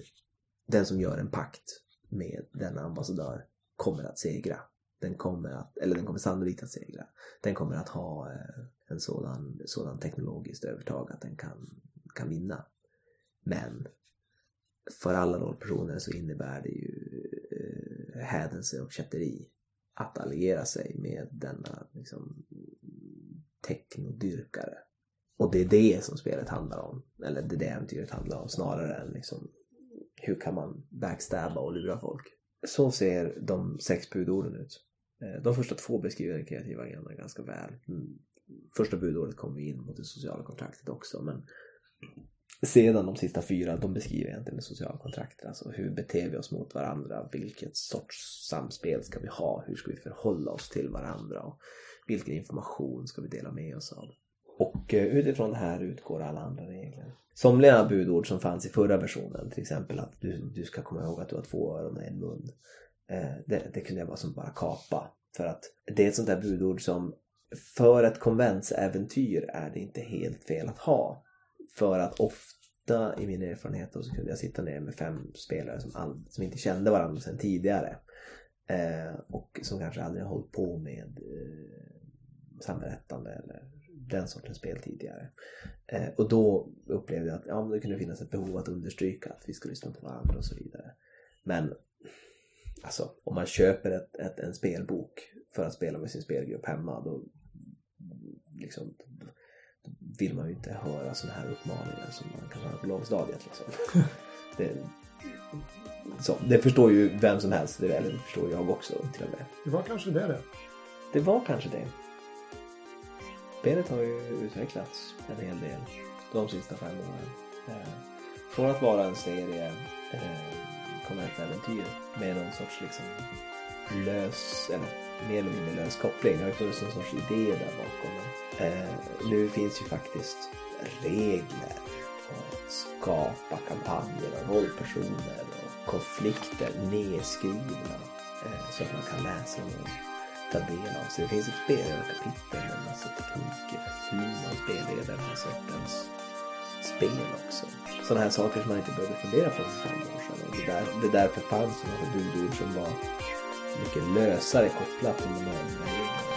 den som gör en pakt med denna ambassadör kommer att segra. Den kommer, att, eller den kommer sannolikt att segra. Den kommer att ha eh, en sådan, sådan teknologiskt övertag att den kan, kan vinna. Men för alla rollpersoner så innebär det ju eh, hädelse och kätteri att alliera sig med denna liksom, teknodyrkare. Och det är det som spelet handlar om. Eller det är det äventyret handlar om snarare än liksom hur kan man backstabba och lura folk. Så ser de sex budorden ut. Eh, de första två beskriver den kreativa agendan ganska väl. Mm. Första budordet kommer vi in mot det sociala kontraktet också men sedan de sista fyra de beskriver egentligen det sociala kontraktet. Alltså hur beter vi oss mot varandra? Vilket sorts samspel ska vi ha? Hur ska vi förhålla oss till varandra? Och Vilken information ska vi dela med oss av? Och eh, utifrån det här utgår alla andra regler. Somliga budord som fanns i förra versionen, till exempel att du, du ska komma ihåg att du har två öron och en mun. Eh, det, det kunde jag bara som bara kapa. För att det är ett sånt där budord som för ett konventsäventyr är det inte helt fel att ha. För att ofta i min erfarenhet så kunde jag sitta ner med fem spelare som, all, som inte kände varandra sedan tidigare. Eh, och som kanske aldrig har hållit på med eh, samberättande eller den sortens spel tidigare. Eh, och då upplevde jag att ja, det kunde finnas ett behov att understryka att vi ska lyssna på varandra och så vidare. Men alltså, om man köper ett, ett, en spelbok för att spela med sin spelgrupp hemma då, liksom, då vill man ju inte höra sådana här uppmaningar som man kan höra på lågstadiet. Liksom. det, så, det förstår ju vem som helst, det, eller det förstår jag också till och med. Det var kanske det det. Det var kanske det. Spelet har ju utvecklats en hel del de sista fem åren. Eh, från att vara en serie utforma ett äventyr med någon sorts liksom lös, eller mer eller mindre lös koppling. Det har ju funnits någon sorts idé där bakom. Eh, nu finns ju faktiskt regler och skapa kampanjer och rollpersoner och konflikter nedskrivna eh, så att man kan läsa dem ta del av. Så det finns ett spelledarkapitel med en massa tekniker för hur man spelleder den här sortens spel också. Sådana här saker som man inte behövde fundera på för fem år sedan. Och det, där, det därför fanns en massa som var mycket lösare kopplat till de här reglerna.